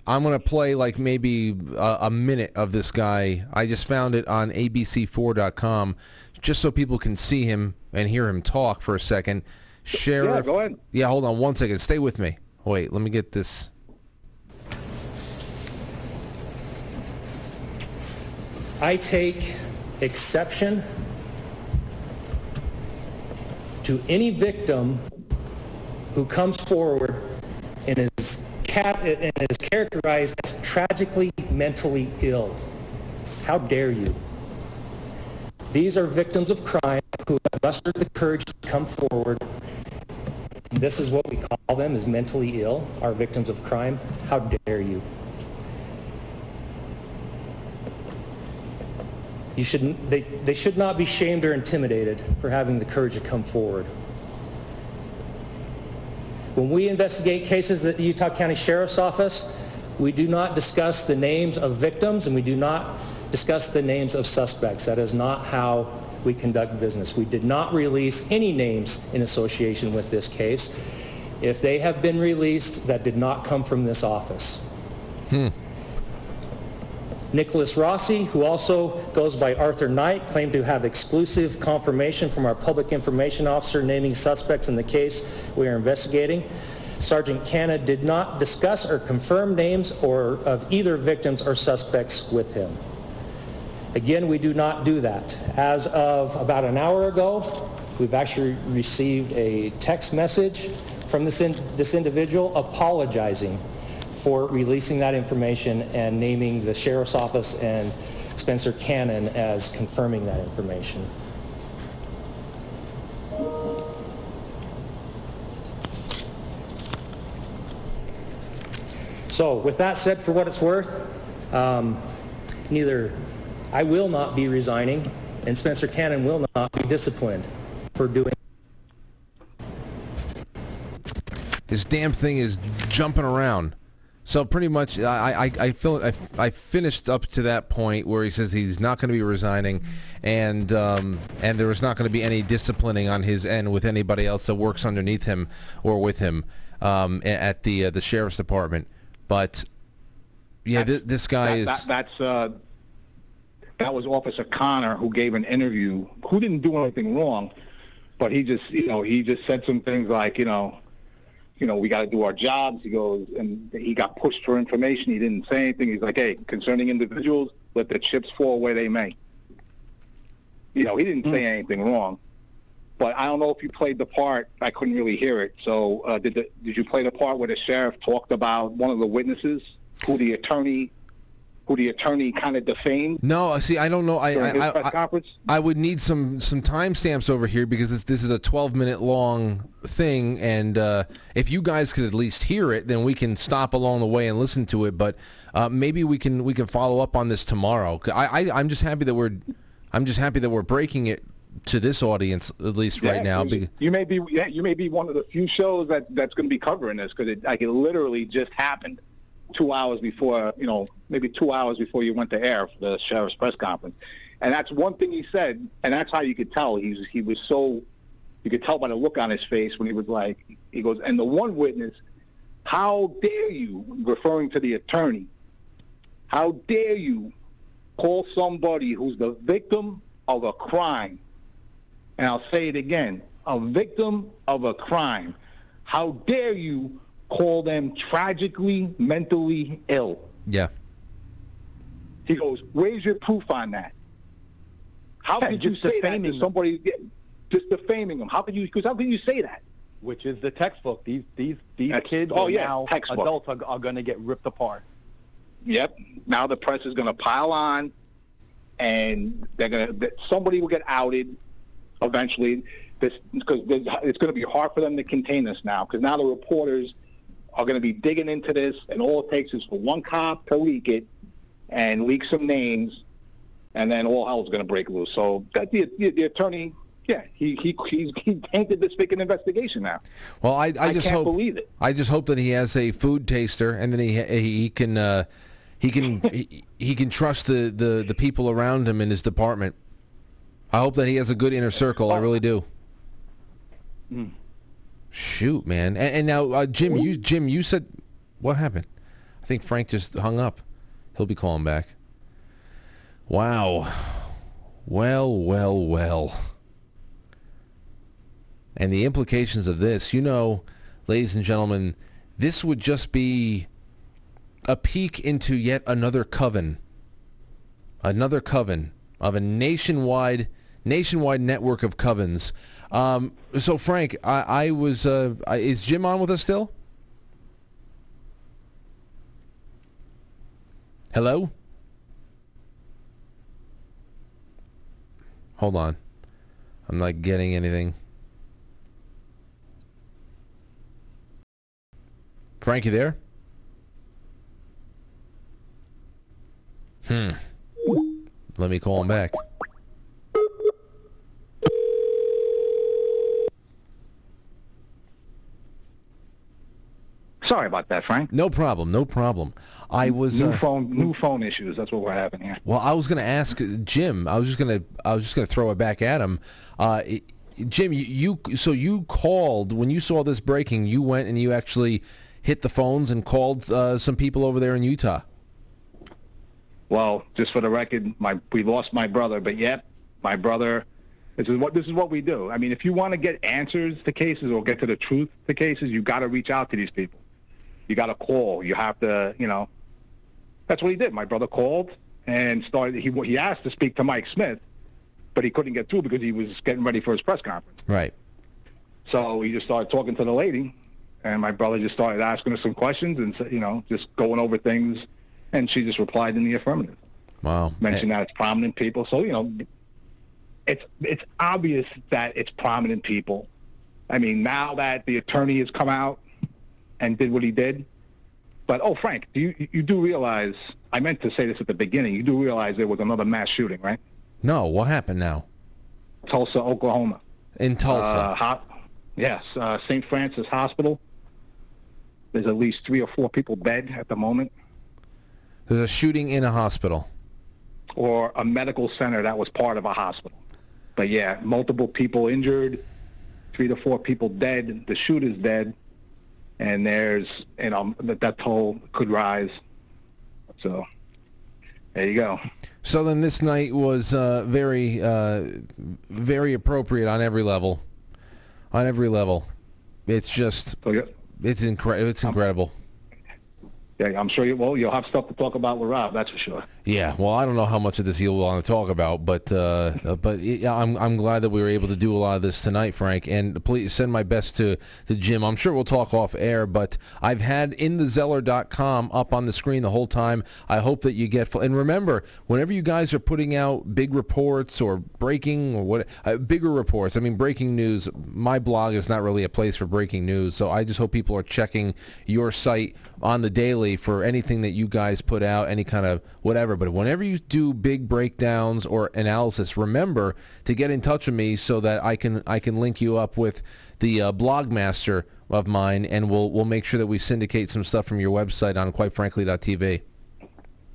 I'm going to play like maybe a, a minute of this guy. I just found it on ABC4.com, just so people can see him and hear him talk for a second. Sheriff, go ahead. Yeah, hold on one second. Stay with me. Wait, let me get this. I take exception to any victim who comes forward and is, cat- and is characterized as tragically mentally ill. How dare you? These are victims of crime who have mustered the courage to come forward. This is what we call them, is mentally ill, are victims of crime. How dare you? You shouldn't, they, they should not be shamed or intimidated for having the courage to come forward. When we investigate cases at the Utah County Sheriff's Office, we do not discuss the names of victims and we do not discuss the names of suspects. That is not how we conduct business. We did not release any names in association with this case. If they have been released, that did not come from this office. Hmm. Nicholas Rossi, who also goes by Arthur Knight, claimed to have exclusive confirmation from our public information officer naming suspects in the case we are investigating. Sergeant Cannon did not discuss or confirm names or of either victims or suspects with him. Again, we do not do that. As of about an hour ago, we've actually received a text message from this, in, this individual apologizing for releasing that information and naming the sheriff's office and Spencer Cannon as confirming that information. So with that said, for what it's worth, um, neither I will not be resigning and Spencer Cannon will not be disciplined for doing This damn thing is jumping around. So pretty much, I I, I feel I, I finished up to that point where he says he's not going to be resigning, and um, and there is not going to be any disciplining on his end with anybody else that works underneath him or with him um, at the uh, the sheriff's department. But yeah, th- this guy that, is. that, that's uh, that was Officer Connor who gave an interview. Who didn't do anything wrong, but he just you know he just said some things like you know you know, we got to do our jobs. He goes, and he got pushed for information. He didn't say anything. He's like, hey, concerning individuals, let the chips fall where they may. You know, he didn't say anything wrong. But I don't know if you played the part. I couldn't really hear it. So uh, did the, did you play the part where the sheriff talked about one of the witnesses, who the attorney, who the attorney kind of defamed? No, see, I don't know. I I, press I, conference? I would need some some timestamps over here because this, this is a 12 minute long thing, and uh, if you guys could at least hear it, then we can stop along the way and listen to it. But uh, maybe we can we can follow up on this tomorrow. I, I I'm just happy that we're I'm just happy that we're breaking it to this audience at least right now. You, you may be yeah, you may be one of the few shows that that's going to be covering this because it like it literally just happened two hours before you know maybe two hours before you went to air for the sheriff's press conference, and that's one thing he said, and that's how you could tell. He's he was so you could tell by the look on his face when he was like he goes and the one witness, how dare you referring to the attorney, how dare you call somebody who's the victim of a crime? And I'll say it again, a victim of a crime. How dare you call them tragically mentally ill? yeah. He goes, where's your proof on that? How Yeah, could you say that defaming to them. somebody? Just defaming them. How could you? Because how can you say that? Which is the textbook. These these these That's- kids oh, are yeah, now textbook. adults are, are going to get ripped apart. Yep. Now the press is going to pile on, and they're going to. Somebody will get outed eventually. This because it's going to be hard for them to contain this now because now the reporters are going to be digging into this, and all it takes is for one cop to leak it and leak some names, and then all hell's going to break loose. So that the, the, the attorney, yeah, he he he's, he tainted this fake investigation now. Well, I, I I just can't hope believe it. I just hope that he has a food taster, and then he he can uh, he can he, he can trust the, the, the people around him in his department. I hope that he has a good inner circle. I really do. Mm. Shoot, man! And, and now, uh, Jim, you Jim, you said what happened? I think Frank just hung up. He'll be calling back. Wow. Well, well, well. And the implications of this, you know, ladies and gentlemen, this would just be a peek into yet another coven. Another coven of a nationwide nationwide network of covens. Um, so Frank, I, I was. Uh, is Jim on with us still? Hello? Hold on. I'm not getting anything. Frank, you there? Hmm. Let me call him back. Sorry about that, Frank. No problem. No problem. I was New uh, phone, new phone issues. That's what we're having here. Well, I was going to ask Jim. I was just going to. I was just going to throw it back at him. Uh, Jim, you, you. So you called when you saw this breaking. You went and you actually hit the phones and called uh, some people over there in Utah. Well, just for the record, my we lost my brother, but yet my brother. This is what this is what we do. I mean, if you want to get answers to cases or get to the truth to cases, you got to reach out to these people. You got to call. You have to, you know. That's what he did. My brother called and started. He he asked to speak to Mike Smith, but he couldn't get through because he was getting ready for his press conference. Right. So he just started talking to the lady, and my brother just started asking her some questions and you know just going over things, and she just replied in the affirmative. Wow. Mentioned that it's prominent people, so you know, it's it's obvious that it's prominent people. I mean, now that the attorney has come out and did what he did, but oh, Frank, do you you do realize? I meant to say this at the beginning. You do realize there was another mass shooting, right? No, what happened now? Tulsa, Oklahoma. In Tulsa. Uh, ho- yes, uh, St. Francis Hospital. There's at least three or four people dead at the moment, There's a shooting in a hospital. or a medical center that was part of a hospital. But yeah, multiple people injured, three to four people dead. The shooter's dead, and there's you know that that toll could rise. So there you go. So then this night was uh, very, uh, very appropriate on every level. On every level, it's just, it's incredible. It's incredible. Yeah, I'm sure you. Well, you'll have stuff to talk about with Rob. That's for sure. Yeah, well, I don't know how much of this you'll want to talk about, but uh, uh, but yeah, I'm I'm glad that we were able to do a lot of this tonight, Frank. And please send my best to to Jim. I'm sure we'll talk off air, but I've had inthezellar.com up on the screen the whole time. I hope that you get. And remember, whenever you guys are putting out big reports or breaking or what uh, bigger reports, I mean breaking news. My blog is not really a place for breaking news, so I just hope people are checking your site on the daily for anything that you guys put out, any kind of whatever whatever. But whenever you do big breakdowns or analysis, remember to get in touch with me so that I can I can link you up with the uh, blog master of mine, and we'll we'll make sure that we syndicate some stuff from your website on quite quitefrankly.tv.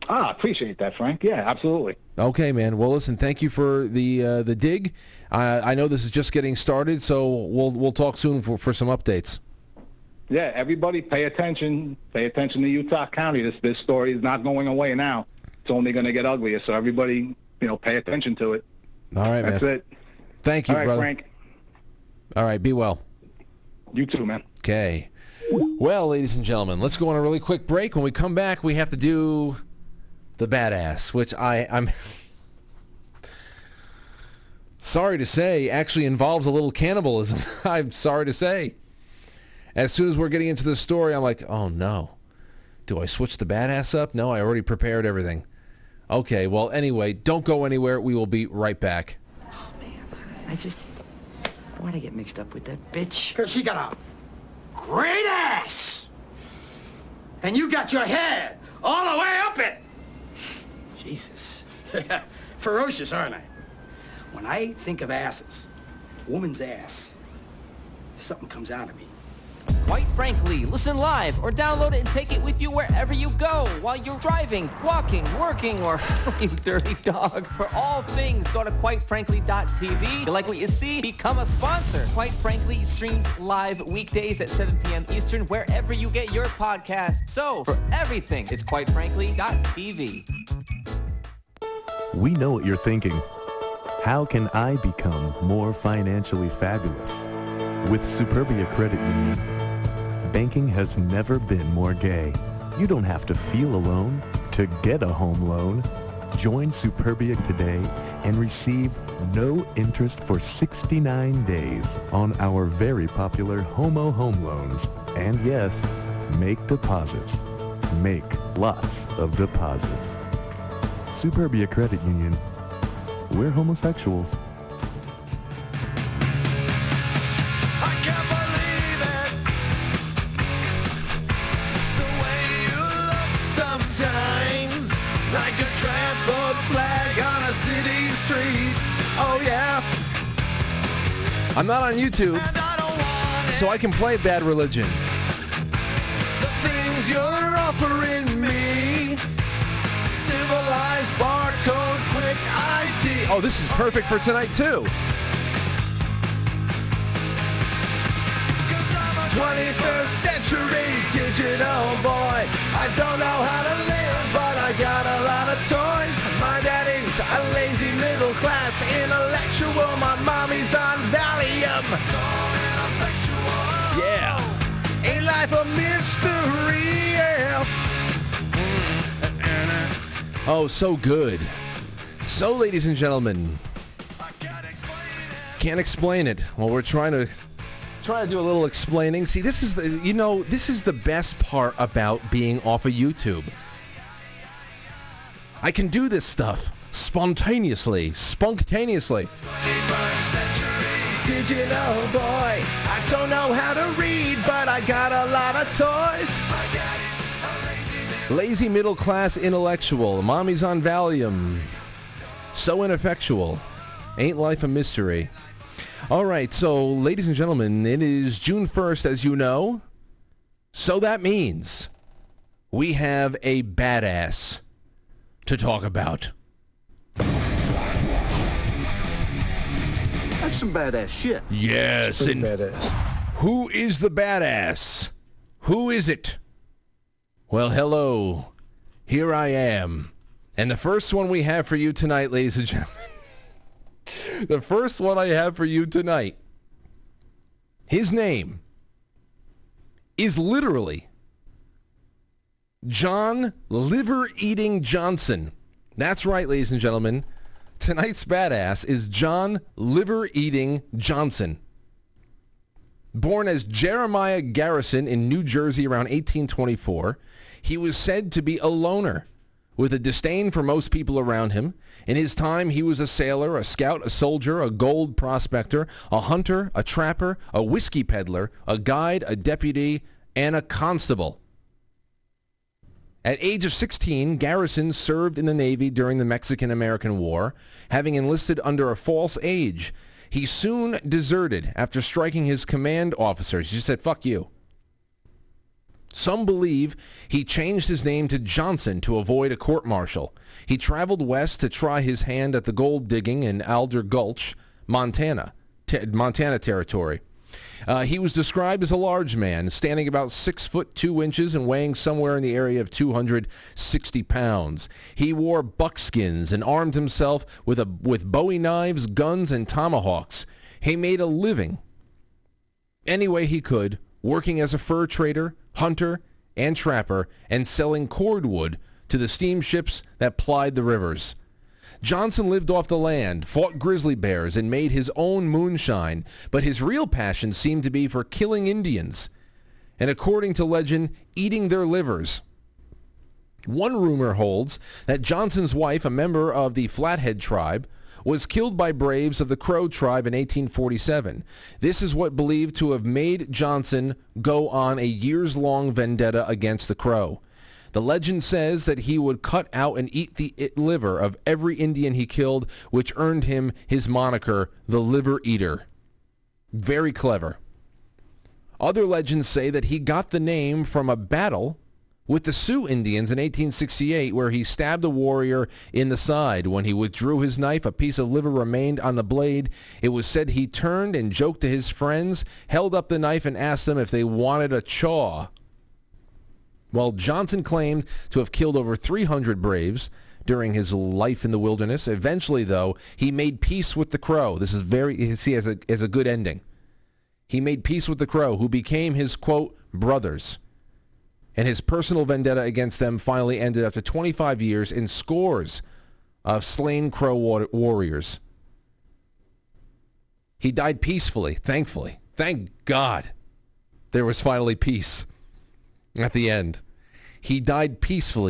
Ah, appreciate that, Frank. Yeah, absolutely. Okay, man. Well, listen. Thank you for the uh, the dig. I I know this is just getting started, so we'll we'll talk soon for, for some updates. Yeah, everybody pay attention. Pay attention to Utah County. This this story is not going away now. It's only going to get uglier. So everybody, you know, pay attention to it. All right, That's man. it. Thank you, All right, brother. Frank. All right, be well. You too, man. Okay. Well, ladies and gentlemen, let's go on a really quick break. When we come back, we have to do the badass, which I, I'm sorry to say actually involves a little cannibalism. I'm sorry to say. As soon as we're getting into the story, I'm like, oh no. Do I switch the badass up? No, I already prepared everything. Okay, well, anyway, don't go anywhere. We will be right back. Oh, man. I just... Why'd I get mixed up with that bitch? Because she got a great ass. And you got your head all the way up it. Jesus. Ferocious, aren't I? When I think of asses, woman's ass, something comes out of me. Quite frankly, listen live or download it and take it with you wherever you go while you're driving, walking, working, or you dirty dog. For all things, go to quitefrankly.tv. You like what you see? Become a sponsor. Quite Frankly streams live weekdays at 7 p.m. Eastern wherever you get your podcast. So, for everything, it's quitefrankly.tv. We know what you're thinking. How can I become more financially fabulous? With Superbia Credit Union, banking has never been more gay. You don't have to feel alone to get a home loan. Join Superbia today and receive no interest for 69 days on our very popular Homo Home Loans. And yes, make deposits. Make lots of deposits. Superbia Credit Union. We're homosexuals. Street. Oh yeah. I'm not on YouTube, so I can play Bad Religion. The things you're offering me. Civilized barcode, quick ID. Oh, this is perfect for tonight, too. 21st century digital boy. I don't know how to live, but I got a lot of toys. A lazy middle class intellectual. My mommy's on Valium. Yeah. Ain't life a mystery? Yeah. Mm. Oh, so good. So, ladies and gentlemen, can't explain it. Well, we're trying to trying to do a little explaining. See, this is the you know this is the best part about being off of YouTube. I can do this stuff spontaneously, spontaneously. Digital boy. I don't know how to read, but I got a lot of toys. Lazy middle class intellectual. Mommy's on Valium. So ineffectual. Ain't life a mystery? All right, so ladies and gentlemen, it is June 1st, as you know. So that means we have a badass to talk about. That's some badass shit. Yes, and badass. who is the badass? Who is it? Well, hello. Here I am. And the first one we have for you tonight, ladies and gentlemen, the first one I have for you tonight, his name is literally John Liver Eating Johnson. That's right, ladies and gentlemen. Tonight's badass is John Liver Eating Johnson. Born as Jeremiah Garrison in New Jersey around 1824, he was said to be a loner with a disdain for most people around him. In his time, he was a sailor, a scout, a soldier, a gold prospector, a hunter, a trapper, a whiskey peddler, a guide, a deputy, and a constable. At age of 16, Garrison served in the Navy during the Mexican-American War, having enlisted under a false age. He soon deserted after striking his command officers. He said, fuck you. Some believe he changed his name to Johnson to avoid a court-martial. He traveled west to try his hand at the gold digging in Alder Gulch, Montana, Montana territory. Uh, he was described as a large man, standing about six foot two inches and weighing somewhere in the area of 260 pounds. He wore buckskins and armed himself with a with Bowie knives, guns, and tomahawks. He made a living any way he could, working as a fur trader, hunter, and trapper, and selling cordwood to the steamships that plied the rivers. Johnson lived off the land, fought grizzly bears, and made his own moonshine, but his real passion seemed to be for killing Indians, and according to legend, eating their livers. One rumor holds that Johnson's wife, a member of the Flathead tribe, was killed by braves of the Crow tribe in 1847. This is what believed to have made Johnson go on a years-long vendetta against the Crow. The legend says that he would cut out and eat the liver of every Indian he killed, which earned him his moniker, the Liver Eater. Very clever. Other legends say that he got the name from a battle with the Sioux Indians in 1868 where he stabbed a warrior in the side. When he withdrew his knife, a piece of liver remained on the blade. It was said he turned and joked to his friends, held up the knife and asked them if they wanted a chaw. While Johnson claimed to have killed over 300 braves during his life in the wilderness, eventually, though, he made peace with the Crow. This is very, see, as a, as a good ending. He made peace with the Crow, who became his, quote, brothers. And his personal vendetta against them finally ended after 25 years in scores of slain Crow war- warriors. He died peacefully, thankfully. Thank God there was finally peace at the end. He died peacefully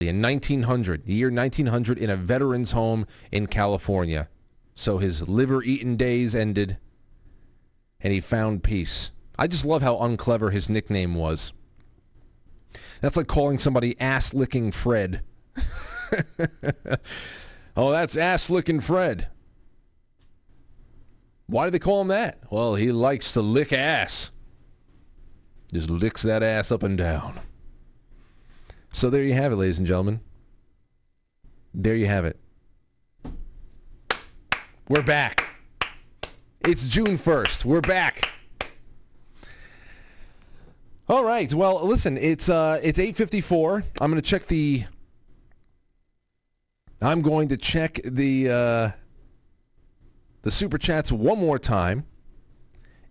in 1900, the year 1900, in a veteran's home in California. So his liver-eaten days ended, and he found peace. I just love how unclever his nickname was. That's like calling somebody ass-licking Fred. oh, that's ass-licking Fred. Why do they call him that? Well, he likes to lick ass. Just licks that ass up and down. So there you have it, ladies and gentlemen. There you have it. We're back. It's June 1st. We're back. All right. Well, listen, it's uh it's 8:54. I'm going to check the I'm going to check the uh the super chats one more time.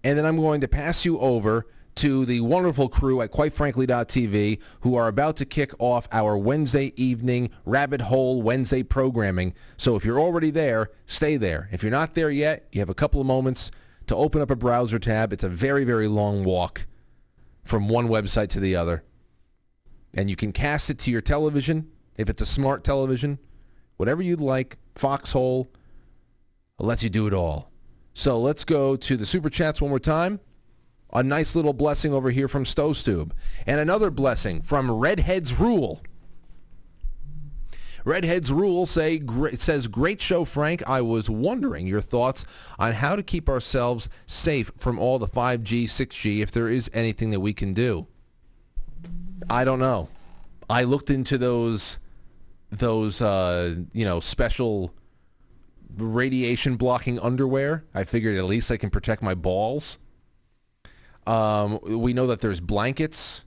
And then I'm going to pass you over to the wonderful crew at quitefrankly.tv who are about to kick off our Wednesday evening Rabbit Hole Wednesday programming. So if you're already there, stay there. If you're not there yet, you have a couple of moments to open up a browser tab. It's a very, very long walk from one website to the other. And you can cast it to your television, if it's a smart television, whatever you'd like. Foxhole lets you do it all. So let's go to the super chats one more time. A nice little blessing over here from Stove And another blessing from Redheads Rule. Redheads Rule say says great show Frank. I was wondering your thoughts on how to keep ourselves safe from all the 5G, 6G if there is anything that we can do. I don't know. I looked into those those uh, you know special radiation blocking underwear. I figured at least I can protect my balls. Um, we know that there's blankets.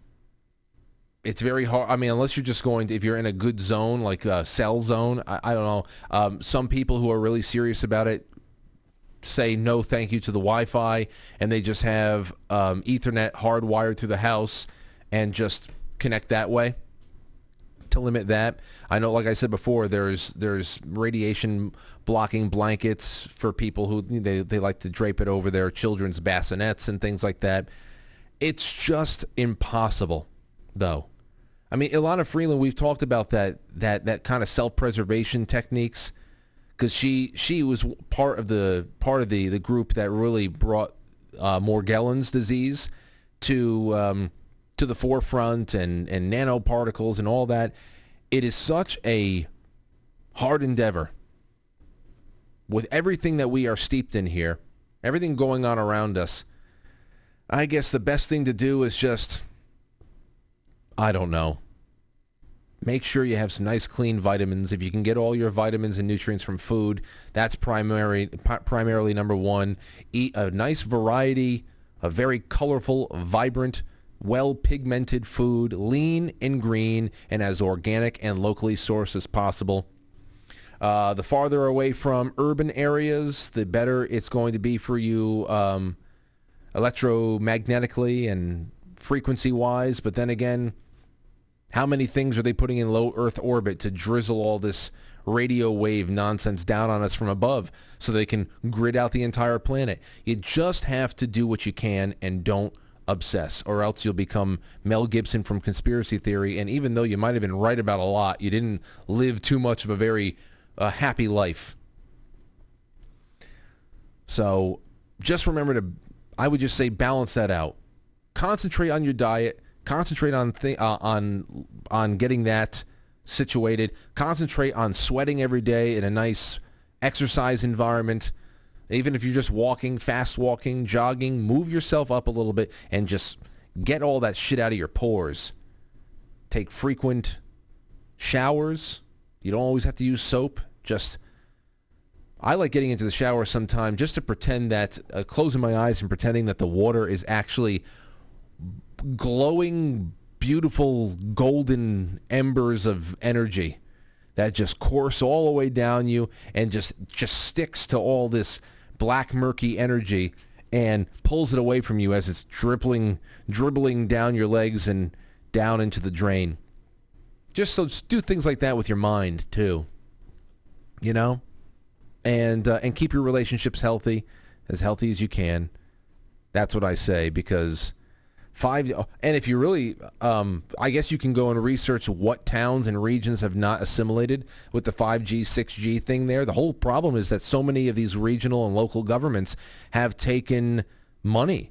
It's very hard. I mean, unless you're just going to, if you're in a good zone, like a cell zone, I, I don't know. Um, some people who are really serious about it say no thank you to the Wi-Fi, and they just have um, Ethernet hardwired through the house and just connect that way to limit that. I know, like I said before, there's there's radiation blocking blankets for people who they they like to drape it over their children's bassinets and things like that. It's just impossible, though. I mean, Ilana Freeland, we've talked about that that that kind of self-preservation techniques because she she was part of the part of the the group that really brought uh, Morgellons disease to um, to the forefront and, and nanoparticles and all that. It is such a hard endeavor with everything that we are steeped in here, everything going on around us. I guess the best thing to do is just, I don't know, make sure you have some nice clean vitamins. If you can get all your vitamins and nutrients from food, that's primary, primarily number one. Eat a nice variety, a very colorful, vibrant, well pigmented food, lean and green, and as organic and locally sourced as possible. Uh, the farther away from urban areas, the better it's going to be for you um, electromagnetically and frequency-wise. But then again, how many things are they putting in low Earth orbit to drizzle all this radio wave nonsense down on us from above so they can grid out the entire planet? You just have to do what you can and don't obsess, or else you'll become Mel Gibson from Conspiracy Theory. And even though you might have been right about a lot, you didn't live too much of a very a happy life. So just remember to, I would just say balance that out. Concentrate on your diet. Concentrate on th- uh, on on getting that situated. Concentrate on sweating every day in a nice exercise environment. Even if you're just walking, fast walking, jogging, move yourself up a little bit and just get all that shit out of your pores. Take frequent showers. You don't always have to use soap just I like getting into the shower sometime just to pretend that uh, closing my eyes and pretending that the water is actually glowing beautiful golden embers of energy that just course all the way down you and just just sticks to all this black murky energy and pulls it away from you as it's dribbling dribbling down your legs and down into the drain. Just so just do things like that with your mind too you know, and uh, and keep your relationships healthy, as healthy as you can. That's what I say because five. And if you really, um, I guess you can go and research what towns and regions have not assimilated with the 5G, 6G thing. There, the whole problem is that so many of these regional and local governments have taken money,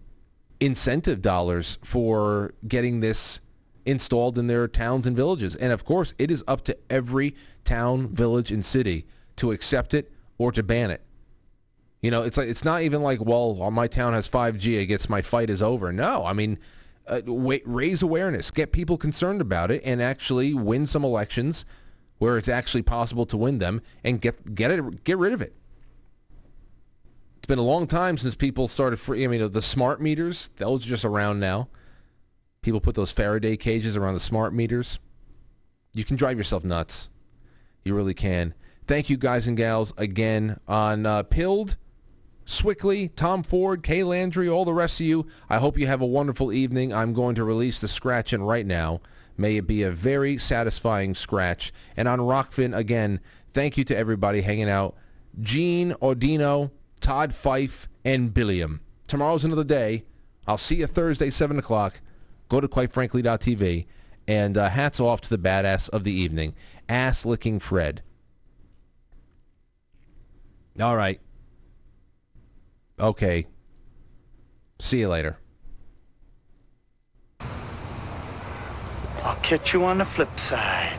incentive dollars for getting this installed in their towns and villages. And of course, it is up to every town, village, and city to accept it or to ban it. You know, it's like it's not even like, well, my town has 5G, I guess my fight is over. No, I mean, uh, wait, raise awareness, get people concerned about it, and actually win some elections where it's actually possible to win them, and get get it, get rid of it. It's been a long time since people started. Free, I mean, the smart meters; those are just around now. People put those Faraday cages around the smart meters. You can drive yourself nuts. You really can. Thank you, guys and gals, again on uh, Pilled, Swickley, Tom Ford, Kay Landry, all the rest of you. I hope you have a wonderful evening. I'm going to release the scratch in right now. May it be a very satisfying scratch. And on Rokfin, again, thank you to everybody hanging out. Gene Ordino, Todd Fife, and Billiam. Tomorrow's another day. I'll see you Thursday, 7 o'clock. Go to quitefrankly.tv. And uh, hats off to the badass of the evening, Ass Licking Fred. All right. Okay. See you later. I'll catch you on the flip side.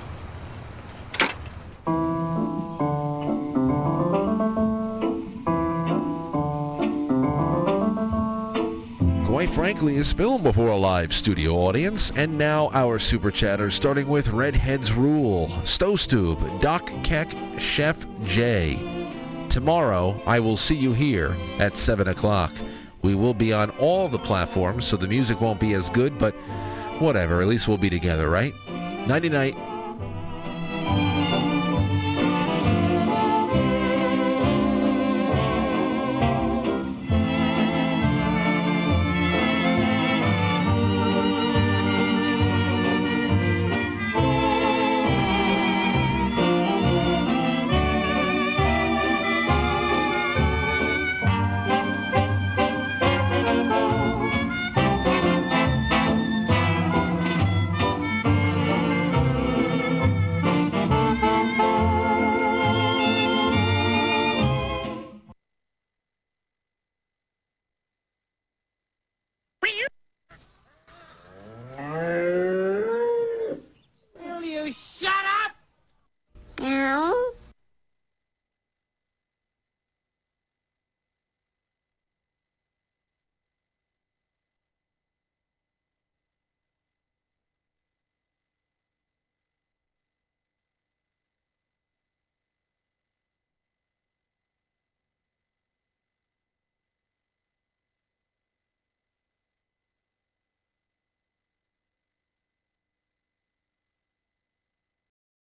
Quite frankly, is filmed before a live studio audience. And now our super chatters, starting with Redhead's Rule, Stowstube, Doc Keck, Chef J. Tomorrow, I will see you here at 7 o'clock. We will be on all the platforms, so the music won't be as good, but whatever. At least we'll be together, right? Nighty night.